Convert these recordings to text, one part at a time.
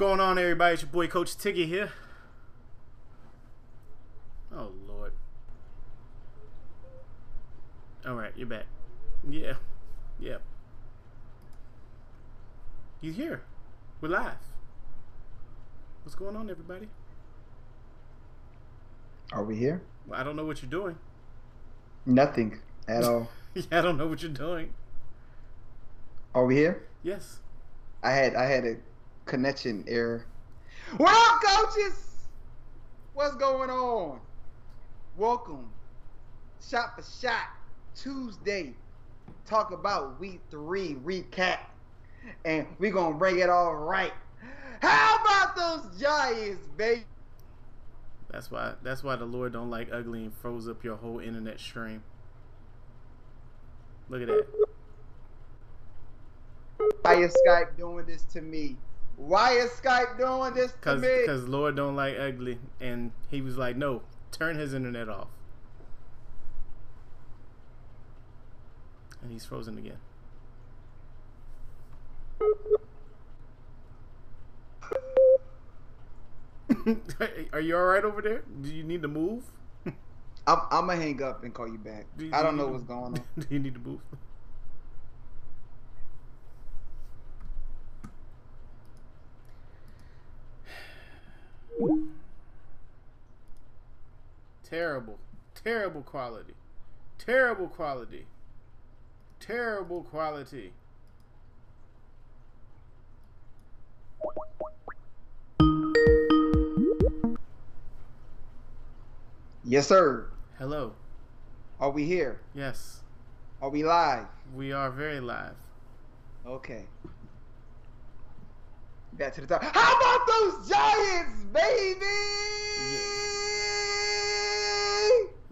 going on, everybody? It's your boy Coach Tiggy here. Oh Lord. All right, you're back. Yeah, yeah. You here? We're live. What's going on, everybody? Are we here? Well, I don't know what you're doing. Nothing at all. yeah, I don't know what you're doing. Are we here? Yes. I had I had a connection error. Well, coaches, what's going on? Welcome, shot for shot Tuesday. Talk about week three recap, and we're gonna bring it all right. How about those Giants, baby? That's why that's why the Lord don't like ugly and froze up your whole internet stream. Look at that. Why is Skype doing this to me? Why is Skype doing this to Cause, me? Cause Lord don't like ugly, and he was like, no, turn his internet off. And he's frozen again. Are you all right over there? Do you need to move? I'm, I'm gonna hang up and call you back. Do you- I do don't know what's going on. Do you need to move? Terrible. Terrible quality. Terrible quality. Terrible quality. Yes, sir. Hello. Are we here? Yes. Are we live? We are very live. Okay. Back to the top. How about those Giants, baby?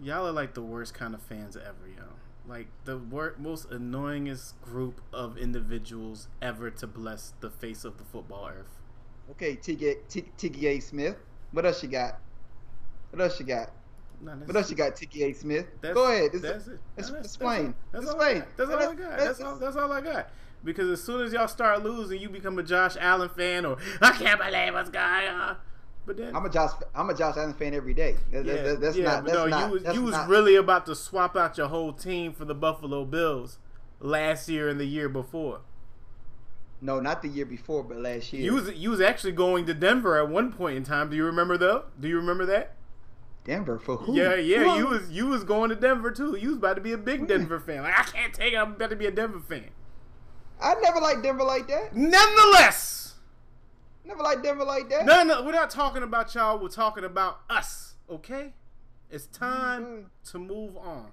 Y'all are like the worst kind of fans ever, yo. Like the wor- most annoyingest group of individuals ever to bless the face of the football earth. Okay, Tiggy T- Tiggy A. Smith. What else you got? What else you got? No, What else you got, Tiggy A. Smith? that's- Go ahead. That's it. let's No, that's- explain. That's, all, Explain. that's all I got. That's all. That's all I got. Because as soon as y'all start losing, you become a Josh Allen fan, or I can't believe what's going on. But then, I'm a Josh. I'm a Josh Allen fan every day. That- that- yeah, that- that's yeah, not. That's no, not. you was that's you was not- really about to swap out your whole team for the Buffalo Bills last year and the year before. No, not the year before, but last year. You was you was actually going to Denver at one point in time. Do you remember though? Do you remember that? Denver for who? Yeah, yeah. You was you was going to Denver too. You was about to be a big Denver fan. Like I can't take it. I'm about to be a Denver fan. I never liked Denver like that. Nonetheless, Never liked Denver like that. no, no. We're not talking about y'all. We're talking about us. Okay? It's time Mhm. to move on.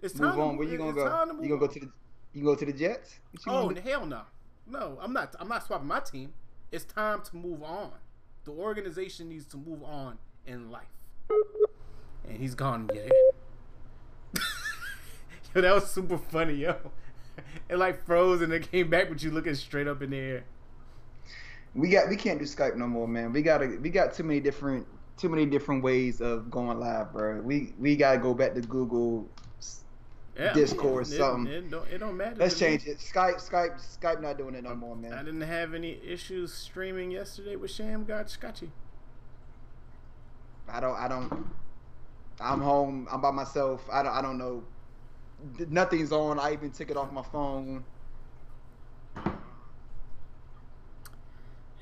It's time Move to on. Where you gonna time to go? You gonna go to the? You go to the Jets? Oh hell no, no! I'm not. I'm not swapping my team. It's time to move on. The organization needs to move on in life. And he's gone. It? yo, that was super funny, yo. It like froze and it came back with you looking straight up in the air. We got. We can't do Skype no more, man. We got. to We got too many different. Too many different ways of going live, bro. We we gotta go back to Google. Yeah, Discord, it, something. It, it don't, it don't matter. Let's to me. change it. Skype. Skype. Skype not doing it no more, man. I didn't have any issues streaming yesterday with Sham God Scotchy. I don't. I don't. I'm home. I'm by myself. I don't. I don't know. Nothing's on. I even took it off my phone.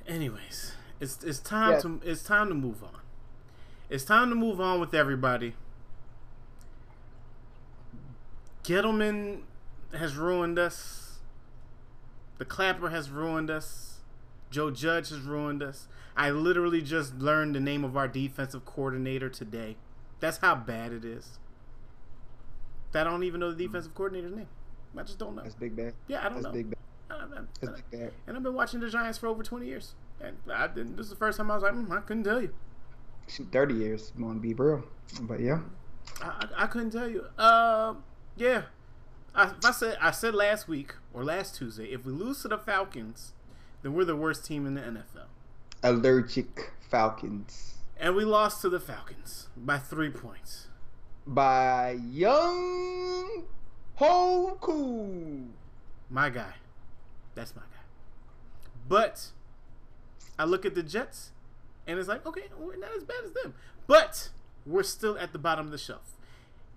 Anyways, it's it's time Yeah. to it's time to move on. It's time to move on with everybody. Gettleman has ruined us. The Clapper has ruined us. Joe Judge has ruined us. I literally just learned the name of our defensive coordinator today. That's how bad it is. I don't even know the defensive coordinator's name. I just don't know. That's big bad. Yeah, I don't That's know. big bad. I- I- That's I- big bad. and I've been watching the Giants for over 20 years. And I didn't, this is the first time I was like, mm, I couldn't tell you. Shoot, Thirty years. I'm gonna be real. But yeah. I, I, I couldn't tell you. Um, yeah. I, if I said I said last week or last Tuesday, if we lose to the Falcons, then we're the worst team in the NFL. Allergic Falcons And we lost to the Falcons by three points. By Younghoe Koo. My guy. That's my guy. But I look at the Jets, and it's like, okay, we're not as bad as them, but we're still at the bottom of the shelf.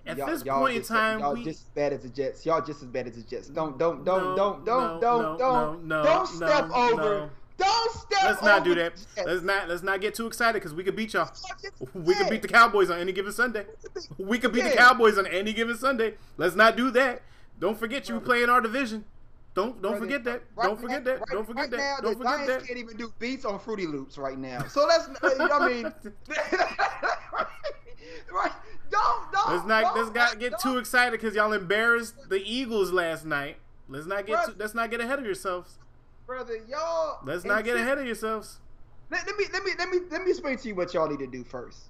At Y'all- this y'all point in time, y'all we just as bad as the Jets. Y'all just as bad as the Jets. Don't, don't, No, don't, don't, don't, no, don't, no, don't, no, don't step over. Don't step. let's not do that. Jets. Let's not let's not get too excited because we could beat y'all. Y'all just as We could beat the Cowboys on any given Sunday. We could beat the Cowboys on any given Sunday. Let's not do that. Don't forget you play in our division. Don't don't forget that. right don't forget now- that. right- don't forget right that. Now, don't the forget Giants that. can't even do beats on Fruity Loops right now. So let's. I mean, right? Don't don't. Let's not don't, let's not get don't- too excited because y'all embarrassed the Eagles last night. Let's not get Bruh. too, let's not get ahead of yourselves. Brother. Y'all. Let's not get ahead of yourselves. Let, let me let me let me let me explain to you what y'all need to do first.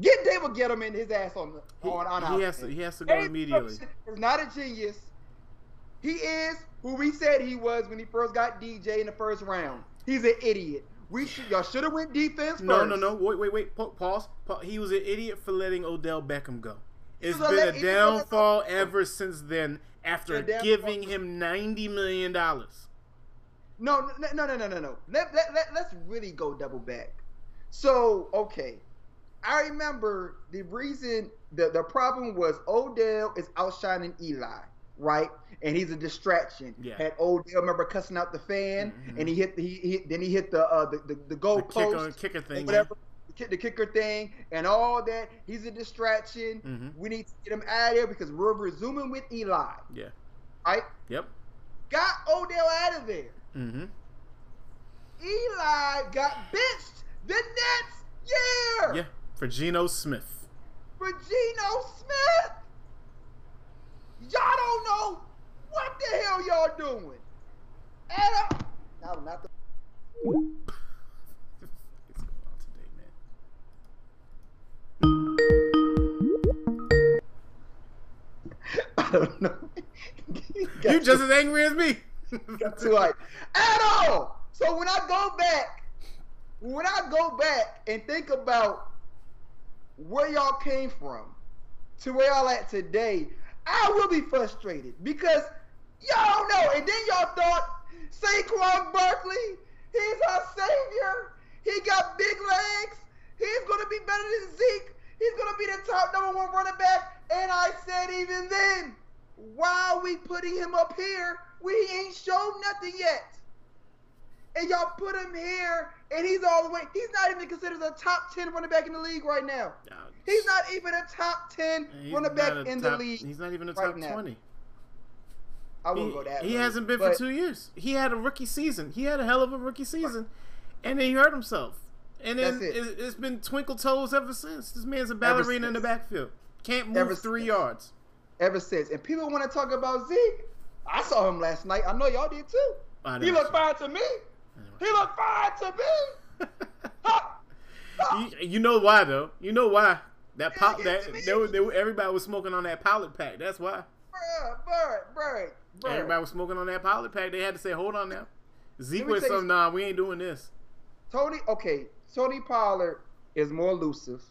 Get David Gettleman his ass on the He, on on he out has to he has to go David immediately. He's not a genius. He is who we said he was when he first got DJ in the first round. He's an idiot. We should y'all should have went defense No, first. no, no. Wait, wait, wait. Pa- Pause. He was an idiot for letting Odell Beckham go. It's been a he was a let- downfall ever since then. After giving him ninety million dollars. No, no, no, no, no, no. Let, let, let, let's really go double back. So, okay. I remember the reason, the, the problem was Odell is outshining Eli, right? And he's a distraction. Yeah. Had Odell remember cussing out the fan, Mhm. and he hit, the, he, he then he hit the uh, the, the, the goal The kicker, post, kicker or thing. whatever, the, the kicker thing, and all that. He's a distraction. Mm-hmm. We need to get him out of there because we're resuming with Eli, Yeah. right? Yep. Got Odell out of there. Mm-hmm. Eli got benched the next year Yeah. For Geno Smith. for Geno Smith. Y'all don't know what the hell y'all doing. And no, not the. What's going on today, man? I don't know. You just as angry as me. got too hype at all. So when I go back, when I go back and think about where y'all came from to where y'all at today, I will be frustrated because y'all know. And then y'all thought Saquon Barkley, he's our savior. He got big legs. He's gonna be better than Zeke. He's gonna be the top number one running back. And I said even then, why are we putting him up here? We ain't shown nothing yet. And y'all put him here, and he's all the way. He's not even considered a top ten running back in the league right now. He's not even a top ten He's running back in top- the league. He's not even a right top now. twenty. I He, won't go that. he hasn't been but for two years. He had a rookie season. He had a hell of a rookie season, and then he hurt himself. And then it. it. it's been twinkle toes ever since. This man's a ballerina in the backfield. Can't move Ever three since. yards. Ever since, and people want to talk about Zeke. I saw him last night. I know y'all did too. He looked fine to me. He looked fine to me. You, you know why though? You know why? That pop that to me. they were, they were, everybody was smoking on that pilot pack. That's why. Bruh, bruh, bruh, bruh. Everybody was smoking on that pilot pack. They had to say, "Hold on now." Zeke was some, "Nah, we ain't doing this." Tony, okay, Tony Pollard is more elusive.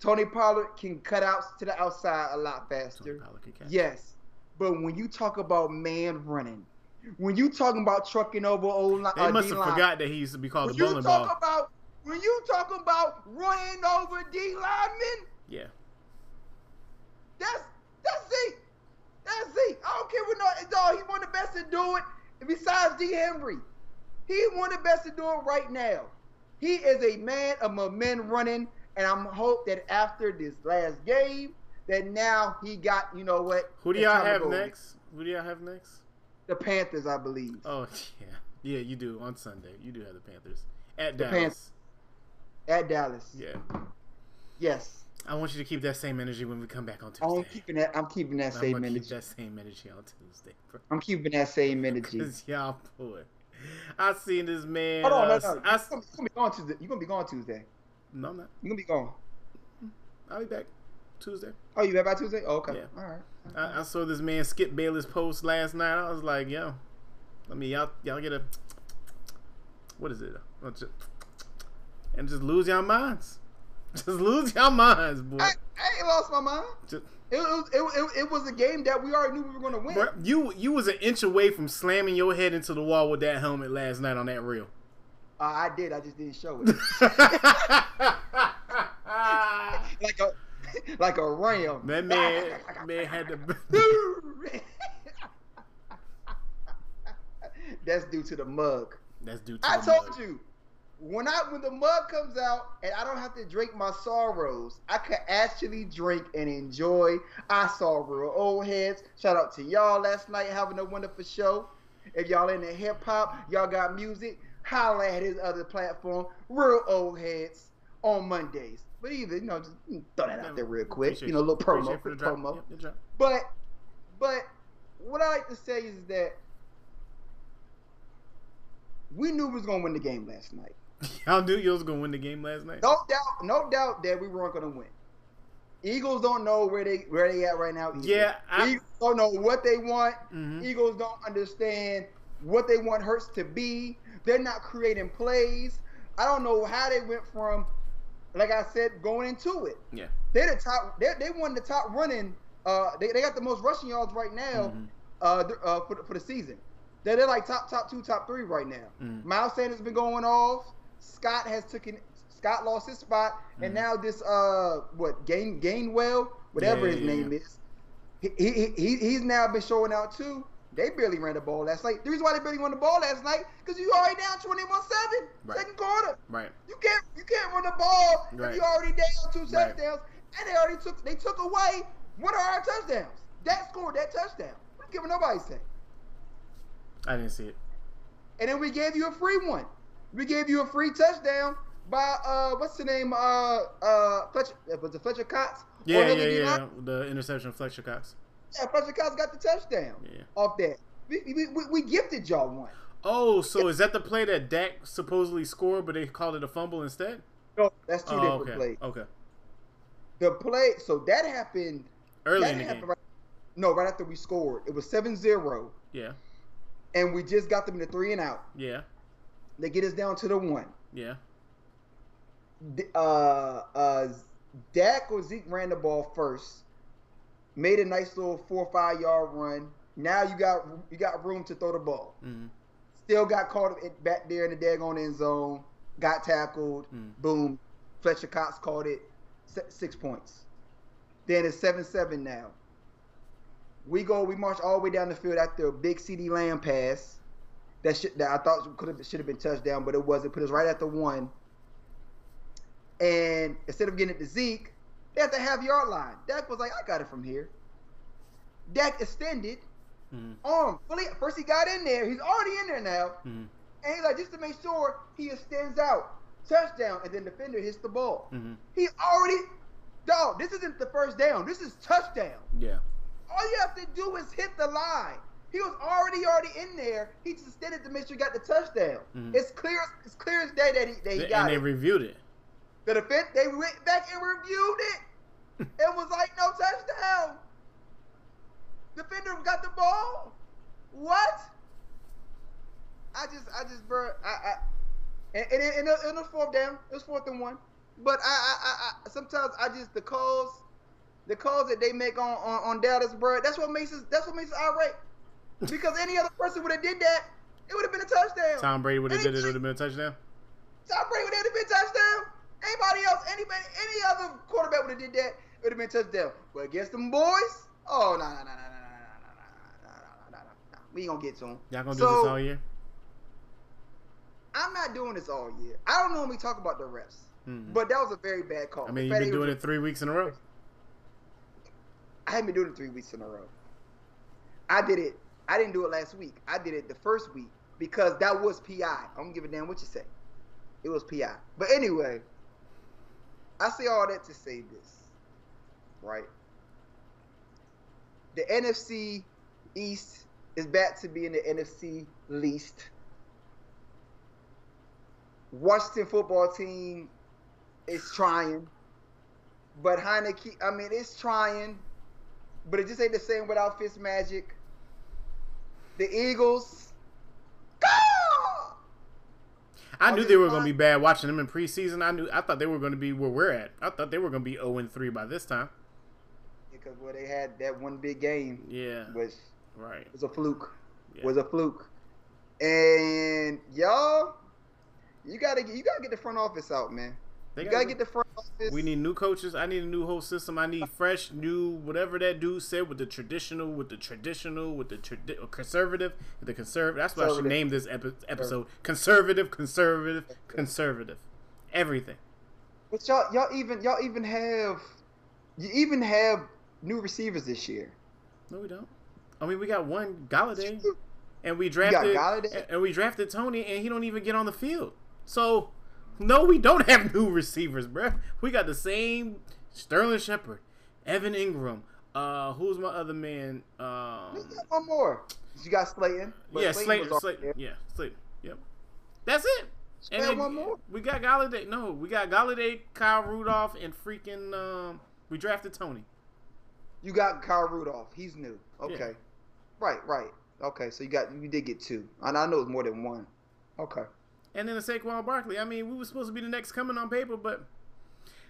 Tony Pollard can cut out to the outside a lot Tony faster. Pollard can catch. Yes, but when you talk about man running, when you talking about trucking over old li- They uh, must have D-line, forgot that he used to be called when you bowling talk ball. about when you talking about running over D linemen, Yeah. that's that's Zeke. That's Zeke. I don't care what no dog. He one of the best to do it. Besides D Henry, he one of the best to do it right now. He is a man of men running, and I'm hope that after this last game, that now he got you know what. Who do y'all have next? Who do y'all have next? The Panthers, I believe. Oh yeah, yeah, you do on Sunday. You do have the Panthers at The Dallas. Panthers. At Dallas. Yeah, Yes. I want you to keep that same energy when we come back on I'm Tuesday. keeping that. I'm keeping that I'm same gonna keep that same energy on Tuesday, bro. I'm keeping that same energy. Cause y'all boy, I seen this man. Hold on, uh, no, no. I You're gonna, you're gonna be gone Tuesday. You're gonna be gone Tuesday. no, I'm not. You're gonna be gone. I'll be back Tuesday. Oh, you back by Tuesday? Oh, okay. Yeah. All right. I, I saw this man Skip Bayless post last night. I was like, yo, I mean, y'all, y'all get a what is it? And just lose your minds. Just lose your minds, boy. I, I ain't lost my mind. Just, It was it, it, it was a game that we already knew we were gonna win. Bruh, you you was an inch away from slamming your head into the wall with that helmet last night on that reel. Uh, I did. I just didn't show it. like a like a ram. that man, man had to. That's due to the mug. That's due to I told mug. you. When I when the mug comes out and I don't have to drink my sorrows, I can actually drink and enjoy. I saw real old heads. Shout out to y'all last night having a wonderful show. If y'all into hip hop, y'all got music, holla at his other platform, real old heads on Mondays. But either, you know, just throw that out there real quick. You know, a little promo, for quick the promo. Yep. But but what I like to say is that we knew we was gonna win the game last night. Y'all knew you was gonna win the game last night. No doubt, no doubt that we weren't gonna win. Eagles don't know where they where they at right now. Either. Yeah, I- Eagles don't know what they want. Mhm. Eagles don't understand what they want Hurts to be. They're not creating plays. I don't know how they went from, like I said, going into it. Yeah. They're the top. They they won the top running. Uh, they, they got the most rushing yards right now. Mhm. Uh, uh for the, for the season. They're, they're like top top two, top three right now. Mhm. Miles Sanders has been going off. Scott has taken. Scott lost his spot, and Mhm. now this uh what Gain Gainwell, whatever Yeah, his yeah, name yeah. is, he, he, he he's now been showing out too. They barely ran the ball last night. The reason why they barely ran the ball last night because you already down 21-7 Right. second quarter. Right. You can't you can't run the ball Right. if you already down two Right. touchdowns, and they already took they took away one of our touchdowns. That scored that touchdown. What giving nobody say? I didn't see it. And then we gave you a free one. We gave you a free touchdown by uh what's the name? Uh uh Fletcher was it Fletcher Cox? Yeah, yeah, yeah. The interception, of Fletcher Cox. Yeah, Fletcher Cox got the touchdown Yeah. off that. We, we, we, we gifted y'all one. Oh, so is that the play that Dak supposedly scored, but they called it a fumble instead? No, that's two Oh, different okay. plays. Okay. The play, so that happened. Early that in the happened game. Right, no, right after we scored. It was 7-0, Yeah. and we just got them to three and out. Yeah. They get us down to the one. Yeah. Uh, uh, Dak or Zeke ran the ball first, made a nice little four or five yard run. Now you got you got room to throw the ball. Mm. Still got caught it back there in the daggone end zone. Got tackled. Mm. Boom. Fletcher Cox caught it. Six points. Then it's seven seven now. We go. We march all the way down the field after a big CeeDee Lamb pass. That shit that I thought could have should have been touchdown, but it wasn't. Put us right at the one. And instead of getting it to Zeke, they had the half yard line. Dak was like, I got it from here. Dak extended, Mm. arm fully. First he got in there. He's already in there now. Mm. And he's like, just to make sure he extends out. Touchdown. And then the defender hits the ball. Mm. He already, dog, this isn't the first down. This is touchdown. Yeah. All you have to do is hit the line. He was already already in there. He just extended to make sure he got the touchdown. Mhm. It's clear. It's clear as day that he, that he got and they reviewed it. The defense, they went back and reviewed it. It was like no touchdown. Defender got the ball. What? I just, I just, bro, I, I, and, and, and, it, and it was fourth down. It was fourth and one. But I, I, I, I sometimes I just the calls, the calls that they make on on, on Dallas, bro. That's what makes us. That's what makes us irate. Because any other person would have did that, it would have been a touchdown. Tom Brady would have did it. It would have been a touchdown. Tom Brady would have been a touchdown. Anybody else, anybody, any other quarterback would have did that, it would have been touchdown. But against them boys, oh no no no no no no no no no no no. We ain't gonna get to them. Y'all gonna do this all year? I'm not doing this all year. I don't normally talk about the refs, Mm. but that was a very bad call. I mean, you've been doing it three weeks in a row. I haven't been doing it three weeks in a row. I did it. I didn't do it last week. I did it the first week because that was PI. I don't give a damn what you say. It was PI. But anyway, I say all that to say this, right? The NFC East is back to being the NFC least. Washington football team is trying, but Heineke, I mean, it's trying, but it just ain't the same without Fitz Magic. The Eagles, I oh, knew they were gonna be bad watching them in preseason. I knew. I thought they were gonna be where we're at. I thought they were gonna be zero and three by this time. because where they had that one big game Yeah. was Right. was a fluke. Yeah. Was a fluke. And y'all, you gotta get you gotta get the front office out, man. They You gotta gotta get the front. We need new coaches. I need a new whole system. I need fresh, new whatever that dude said with the traditional, with the traditional, with the tradi- uh, conservative, the conservative. That's why I should name this epi- episode: conservative, conservative, conservative. Everything. But y'all y'all even y'all even have you even have new receivers this year. No, we don't. I mean, we got one Golladay, and we drafted, Golladay? and we drafted Tony, and he don't even get on the field. So, no, we don't have new receivers, bruh. We got the same Sterling Shepard, Evan Engram. Uh, who's my other man? Um, You got one more. You got Slayton. yeah, Slayton Slayton. Slayton. Yeah, Slayton. Yep. That's it. And then one more. We got Golladay. No, we got Golladay, Kyle Rudolph, and freaking. Um, we drafted Tony. You got Kyle Rudolph. He's new. Okay. Yeah. Right, right. Okay, so you got you did get two. And I know it's more than one. Okay. And then the Saquon Barkley. I mean, we were supposed to be the next coming on paper, but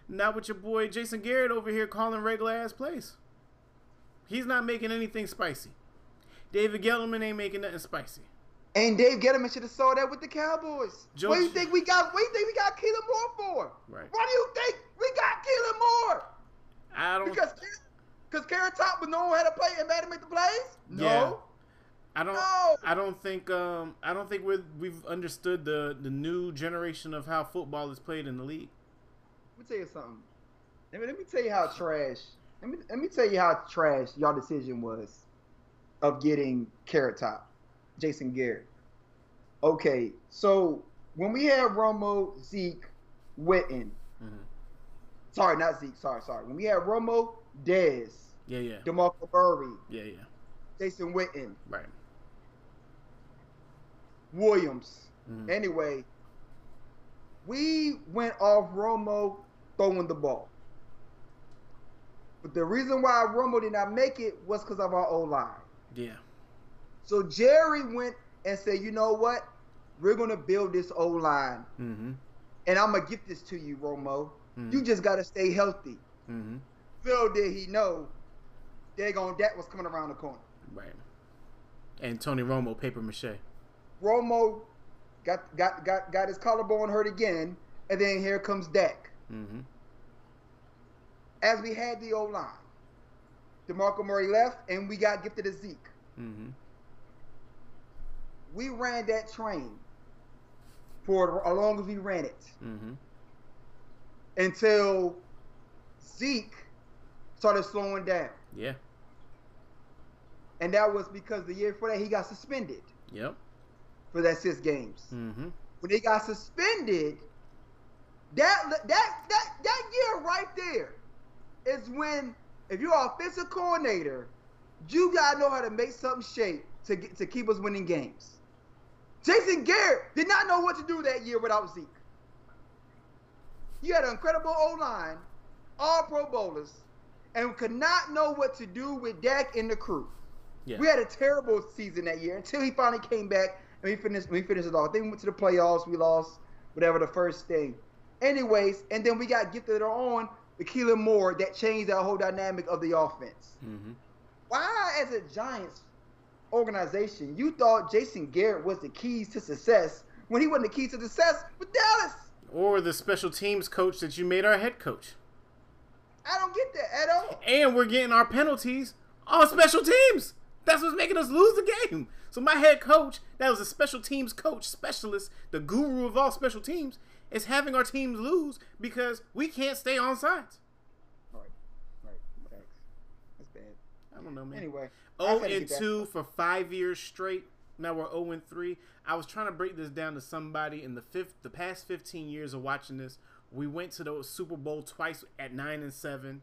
not with your boy Jason Garrett over here calling regular ass plays. He's not making anything spicy. David Gettleman ain't making nothing spicy. And Dave Gettleman should have saw that with the Cowboys. Joe- what do you think we got? What do you think we got Kellen Moore for? Right. What do you think we got Kellen Moore? I don't. Because because Carrot Top was no one had to play and made to make the plays? No. Yeah. I don't. No. I don't think. Um. I don't think we're we've understood the the new generation of how football is played in the league. Let me tell you something. Let me, let me tell you how trash. Let me let me tell you how trash y'all decision was of getting Carrot Top, Jason Garrett. Okay, so when we had Romo, Zeke, Witten, Mhm. sorry, not Zeke, sorry, sorry. When we had Romo, Dez, Yeah. Yeah. DeMarco Murray, Yeah. Yeah. Jason Witten, Right. Williams. Mhm. Anyway, we went off Romo throwing the ball. But the reason why Romo did not make it was because of our O line. Yeah. So Jerry went and said, you know what? We're going to build this O line. Mm-hmm. And I'm going to give this to you, Romo. Mhm. You just got to stay healthy. Mm-hmm. Little did he know going that was coming around the corner. Right. And Tony Romo, paper mache. Romo got got got got his collarbone hurt again, and then here comes Dak. Mm-hmm. as we had the O line. DeMarco Murray left, and we got gifted a Zeke. Mm-hmm. We ran that train for as long as we ran it Mm-hmm. until Zeke started slowing down. Yeah. And that was because the year before that, he got suspended Yep. For that six games. Mm-hmm. When he got suspended, that that that that year right there is when if you're an offensive coordinator, you gotta know how to make something shape to get, to keep us winning games. Jason Garrett did not know what to do that year without Zeke. You had an incredible O line, all Pro Bowlers, and could not know what to do with Dak and the crew. Yeah. We had a terrible season that year until he finally came back and we finished. We finished it off. Then we went to the playoffs. We lost whatever the first thing. Anyways, and then we got gifted on the Kellen Moore that changed the whole dynamic of the offense. Mm-hmm. Why, as a Giants organization, you thought Jason Garrett was the keys to success when he wasn't the key to success with Dallas? Or the special teams coach that you made our head coach. I don't get that at all. And we're getting our penalties on special teams. That's what's making us lose the game. So my head coach, that was a special teams coach, specialist, the guru of all special teams, is having our teams lose because we can't stay on sides. Right, right, thanks. That's bad. I don't know, man. Anyway, zero and two for five years straight. Now we're 0 and 3. I was trying to break this down to somebody in the fifth, the past 15 years of watching this. We went to the Super Bowl twice at nine and seven.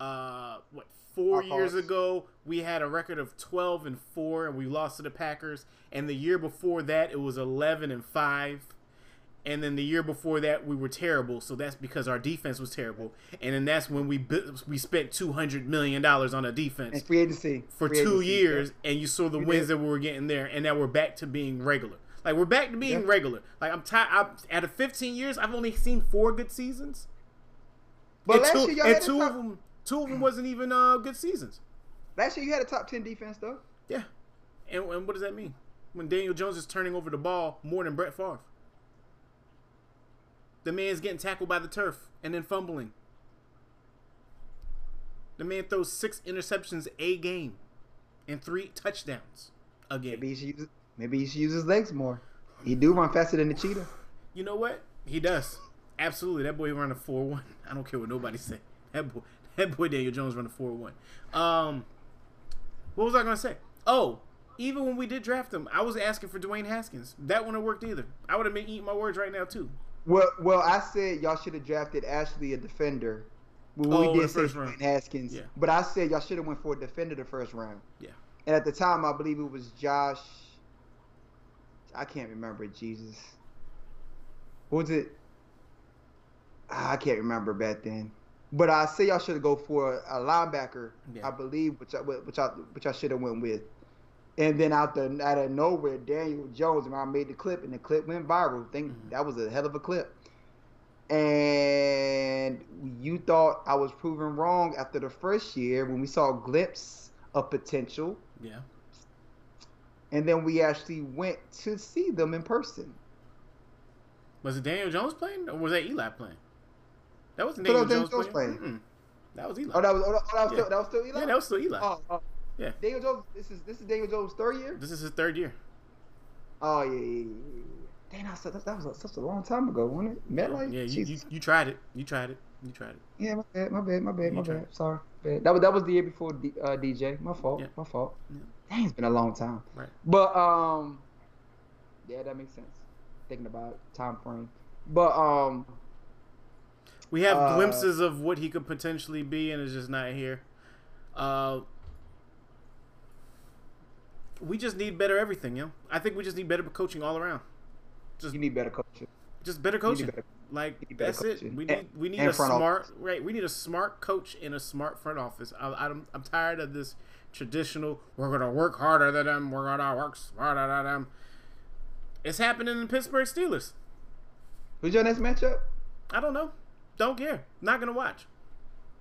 Uh, what four Our years ago we had a record of 12 and four, and we lost to the Packers. And the year before that it was 11 and five. And then the year before that we were terrible, so that's because our defense was terrible. And then that's when we we spent 200 million dollars on a defense and free agency for Free two agency, years, and you saw the We wins did. that we were getting there, and now we're back to being regular. Like we're back to being Yeah. regular. Like I'm tired. Out of 15 years, I've only seen four good seasons, But and last two, year y'all and had two of them, two of them wasn't even uh, good seasons. last year you had a top ten defense though. Yeah, and, and what does that mean? When Daniel Jones is turning over the ball more than Brett Favre. The man's getting tackled by the turf and then fumbling. The man throws six interceptions a game and three touchdowns a game. Maybe he should use maybe he should use his legs more. He do run faster than the cheetah. You know what? He does. Absolutely. That boy run a 4 1. I don't care what nobody say. That boy, that boy Daniel Jones run a 4 1. Um, what was I going to say? Oh, even when we did draft him, I was asking for Dwayne Haskins. That wouldn't have worked either. I would have been eating my words right now, too. Well, well, I said y'all should have drafted Ashley a defender. Well, Oh, we the did say first round. Dwayne Haskins, Yeah. but I said y'all should have went for a defender the first round. Yeah. And at the time, I believe it was Josh. I can't remember. Jesus, what was it? Ah, I can't remember back then. But I say y'all should have go for a linebacker. Yeah. I believe, which I which I which I should have went with. And then out the out of nowhere, Daniel Jones, and I made the clip, and the clip went viral. Think Mhm. that was a hell of a clip. And you thought I was proven wrong after the first year when we saw a glimpse of potential, Yeah. and then we actually went to see them in person. Was it Daniel Jones playing or was that Eli playing? That wasn't Daniel was Jones Jones playing. playing. That was Eli. Oh, that was oh, that was, Yeah. still, that was still Eli. yeah, that was still Eli. Oh, oh. Yeah. Daniel Jones. This is this is Daniel Jones' third year. This is his third year. Oh yeah, yeah, yeah. Dang, I said that, that was such a long time ago, wasn't it? MetLife. Yeah, you, you, you tried it. You tried it. You tried it. Yeah, my bad, my bad, my bad, my bad. Sorry, bad. That was that was the year before D, uh, DJ. My fault, Yeah. my fault. Yeah. Dang, it's been a long time. Right. But um, yeah, that makes sense. Thinking about time frame, but um, We have Uh, glimpses of what he could potentially be, and it's just not here. Uh, we just need better everything, yo. I think we just need better coaching all around. Just, you need better coaching. just better coaching. better- Like that's it. coaching. We And- need we need and a smart office. right. We need a smart coach in a smart front office. I, I'm I'm tired of this traditional. We're gonna work harder than them. We're gonna work smarter than them. It's happening in the Pittsburgh Steelers. Who's your next matchup? I don't know. Don't care. Not gonna watch.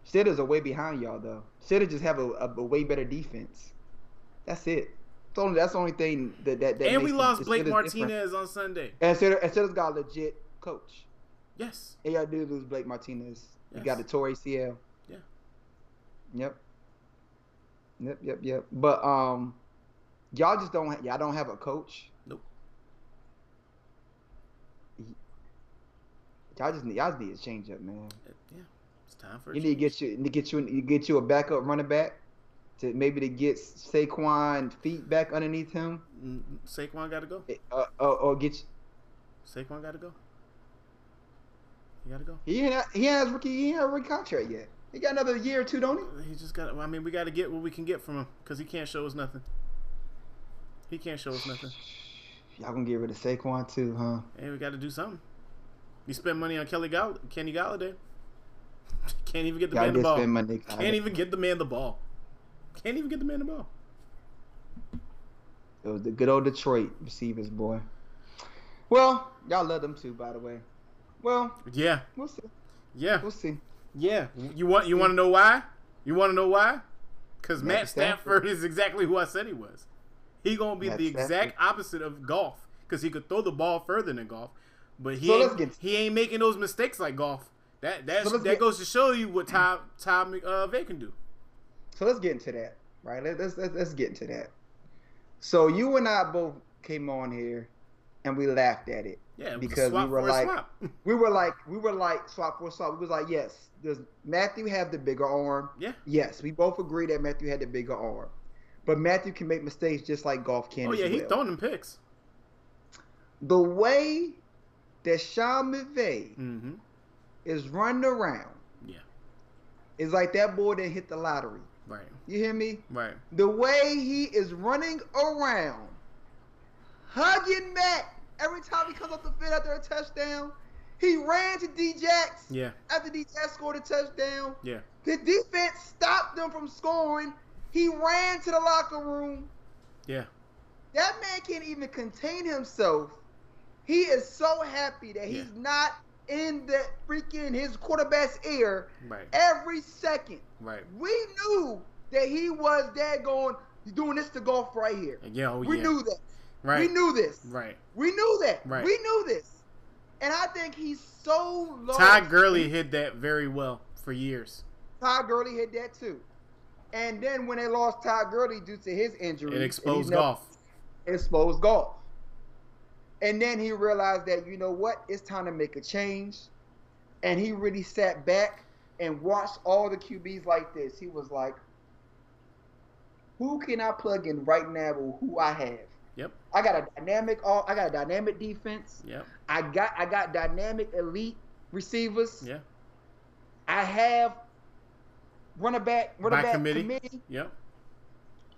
Steelers are way behind y'all though. Steelers just have a, a, a way better defense. That's it. That's the only, that's the only thing that that. that and we lost Blake Steelers Martinez different. on Sunday. And Steelers, and Steelers got a legit coach. Yes. And y'all did lose Blake Martinez. You got the Tory ACL. Yeah. Yep. Yep, yep, yep. But um, y'all just don't. Y'all don't have a coach. Y'all just need. Y'all just need to change up, man. Yeah. It's time for. a You need to get you. Need to get you. You get you a backup running back. To maybe to get Saquon feet back underneath him, Mm, Saquon got to go. uh, or, or get you, Saquon got to go. He got to go. he ain't he has rookie he ain't a rookie contract yet. He got another year or two, don't he? He just got. I mean, we got to get what we can get from him because he can't show us nothing. He can't show us nothing. Y'all gonna get rid of Saquon too, huh? Hey, we got to do something. You spend money on Kelly Gall- Kenny Golladay. Can't even get the Y'all man the ball. money. Can't even get the man the ball. Can't even get the man the ball. It was the good old Detroit receivers, boy. Well, y'all love them too, by the way. Well, Yeah, we'll see. yeah, We'll see. yeah. You want you want to know why? You want to know why? Because Matt Matt Stafford is exactly who I said he was. He gonna be Matt the Stafford. exact opposite of Goff because he could throw the ball further than Goff, but he So ain't, he ain't making those mistakes like Goff. That that So that get- goes to show you what Tom Tom uh, Vay can do. So let's get into that, right? Let- Let's let's, let's get into that. So you and I both came on here, and we laughed at it. Yeah, it was a Because we were like- We were like, we were like swap for swap. We was like, yes, does Matthew have the bigger arm? Yeah. Yes, we both agree that Matthew had the bigger arm, but Matthew can make mistakes just like Goff can. oh yeah, he's throwing them picks. The way that Sean McVay Mm-hmm. is running around Yeah. It's like that boy that hit the lottery. Right. You hear me? Right. The way he is running around, hugging Matt every time he comes off the field after a touchdown. He ran to D-Jax Yeah. after D-Jax scored a touchdown. Yeah. The defense stopped them from scoring. He ran to the locker room. Yeah. That man can't even contain himself. He is so happy that he's not in the freaking his quarterback's ear Right. every second. Right. We knew that he was dead going, he's doing this to Goff right here. Uh, yeah. Oh we yeah. knew that. Right. We knew this. Right. We knew that. Right. We knew this. And I think he's so low. Todd Gurley hit that very well for years. Todd Gurley hit that too. And then when they lost Todd Gurley due to his injury, It exposed Goff. Exposed Goff. And then he realized that you know what, it's time to make a change. And he really sat back and watched all the QBs like this. He was like, "Who can I plug in right now with who I have? Yep. I got a dynamic. All I got a dynamic defense. Yep. I got I got dynamic elite receivers. Yeah. I have running back running By back committee. committee. Yep.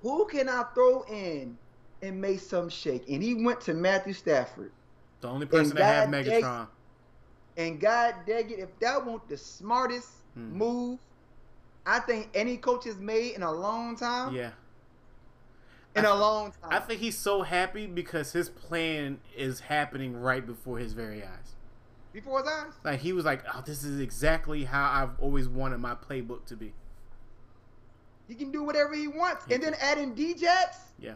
Who can I throw in and made some shake? And he went to Matthew Stafford. The only person that had God dang- Megatron. And God dang it, if that wasn't the smartest Hmm. move I think any coach has made in a long time. Yeah. In I- a long time. I think he's so happy because his plan is happening right before his very eyes. Before his eyes. Like he was like, "Oh, this is exactly how I've always wanted my playbook to be." He can do whatever he wants. He and then add in Djax. Yeah.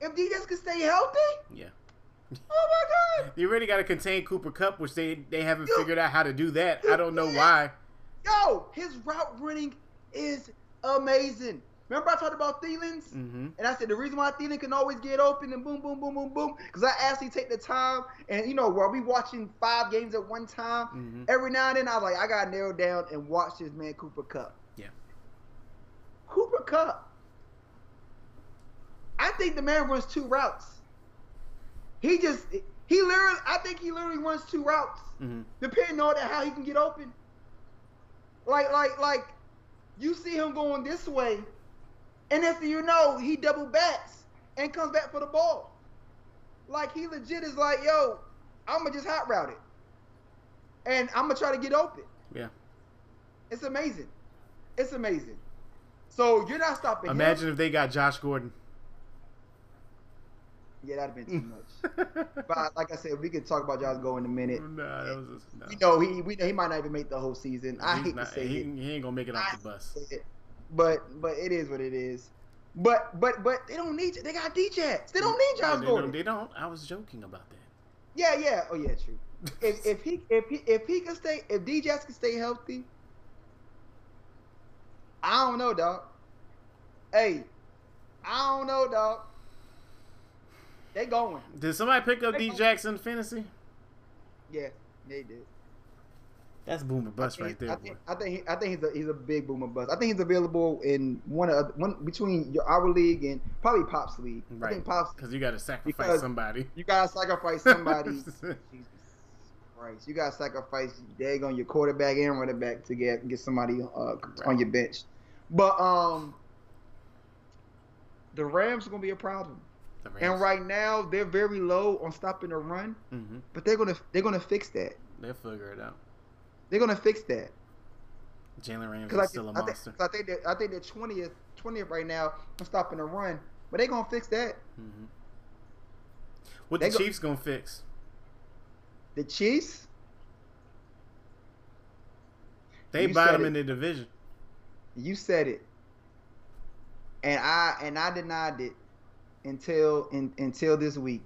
If Djax can stay healthy, Yeah. oh my God. You already got to contain Cooper Kupp, which they they haven't figured out how to do that. I don't know why. Yo, his route running is amazing. Remember I talked about Thielens? Mm-hmm. And I said the reason why Thielen can always get open and boom, boom, boom, boom, boom, because I actually take the time and you know, while we watching five games at one time, Mm-hmm. every now and then I was like, I gotta narrow down and watch this man Cooper Kupp. Yeah. Cooper Kupp. I think the man runs two routes. He just he literally I think he literally runs two routes. Mm-hmm. Depending on how he can get open. Like like like you see him going this way, and thing you know, he double backs and comes back for the ball. Like he legit is like, yo, I'ma just hot route it. And I'ma try to get open. Yeah. It's amazing. It's amazing. So you're not stopping him. Imagine if they got Josh Gordon. Yeah, that'd have been too much. but like I said, we could talk about Josh Go in a minute. nah, that was just, no. We know he we know he might not even make the whole season. I He's hate not- to say he, it. he ain't gonna make it off I the bus. hate to say it. But but it is what it is. But but but they don't need they got DJs. They don't need Josh they, Gordon. They don't. I was joking about that. Yeah, yeah. Oh yeah, true. If if he if he if he can stay if DJs can stay healthy, I don't know, dog. Hey, I don't know, dog. They going. Did somebody pick up They D Jackson fantasy? Yeah, they did. That's boomer bust right there. I boy. think, I think, he, I think he's a he's a big boomer bust. I think he's available in one of one between your our league and probably Pops league. Right. I think Pops. Because you got to sacrifice somebody. You gotta sacrifice somebody. Jesus Christ, you gotta sacrifice dag on your quarterback and running back to get get somebody uh, Right. on your bench. But um, the Rams are gonna be a problem. And right now they're very low on stopping the run, Mhm. but they're gonna they're gonna fix that. They'll figure it out. They're gonna fix that. Jalen Ramsey's Because I, still a think- I, think, monster. I think they're, I think they're twentieth twentieth right now on stopping the run, but they're gonna fix that. hmm What They the go- Chiefs gonna fix? The Chiefs, They You bottom in the division. you said it, and I and I denied it until in, until this week.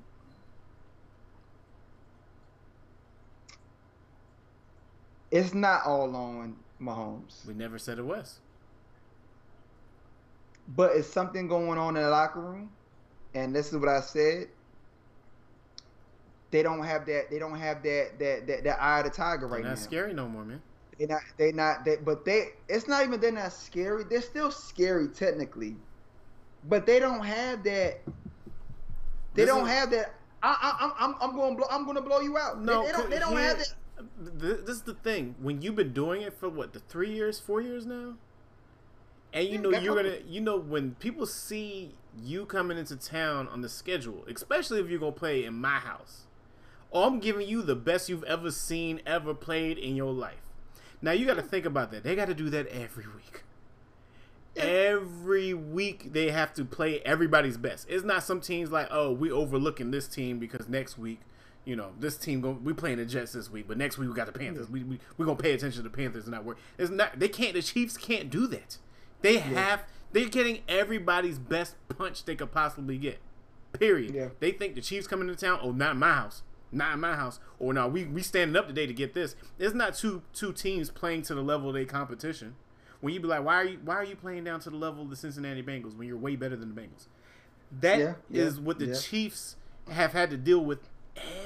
It's not all on Mahomes, We never said it was. but it's something going on in the locker room, and this is what I said. They don't have that. They don't have that that that, that eye of the tiger They're right not now. scary no more, man. They not they not they but they it's not even they're not scary. They're still scary technically. But they don't have that they This don't is- have that I I I'm I'm I'm going to blow I'm going to blow you out. No, they, they don't they don't have that This is the thing. When you've been doing it for what the three years, four years now, and you know you're gonna, you know, when people see you coming into town on the schedule, especially if you're gonna play in my house, oh, I'm giving you the best you've ever seen, ever played in your life. Now you got to think about that. They got to do that every week. Every week they have to play everybody's best. It's not some teams like, oh, we overlooking this team because next week, you know, this team go, we playing the Jets this week, but next week we got the Panthers. We we we gonna pay attention to the Panthers and not work. It's not. They can't. The Chiefs can't do that. They have. They're getting everybody's best punch they could possibly get. Period. Yeah. They think the Chiefs coming to town. Oh, not my house. Not in my house. Or no, we we standing up today to get this. It's not two two teams playing to the level of their competition. When you be like, why are you why are you playing down to the level of the Cincinnati Bengals when you're way better than the Bengals? That Yeah, is yeah, what the yeah. Chiefs have had to deal with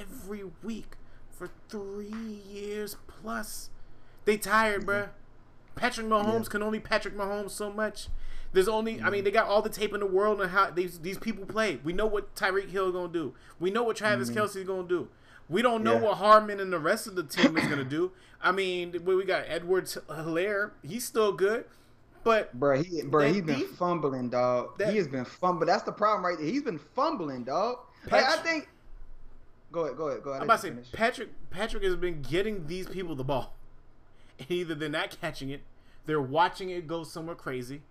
every week for three years plus. They tired, bruh. Patrick Mahomes can only Patrick Mahomes so much. There's only, I mean, they got all the tape in the world on how these these people play. We know what Tyreek Hill gonna do. We know what Travis Kelce's gonna do. We don't know. Yeah. what Hardman and the rest of the team is gonna do. I mean, we got Edwards Helaire. He's still good, but Bro, he bro, he's been deep- fumbling, dog. that- he has been fumbling. That's the problem right there. He's been fumbling, dog. Like, I think. Go ahead, go ahead, go ahead. I'm about to say finish. Patrick Patrick has been getting these people the ball. And either they're not catching it, they're watching it go somewhere crazy.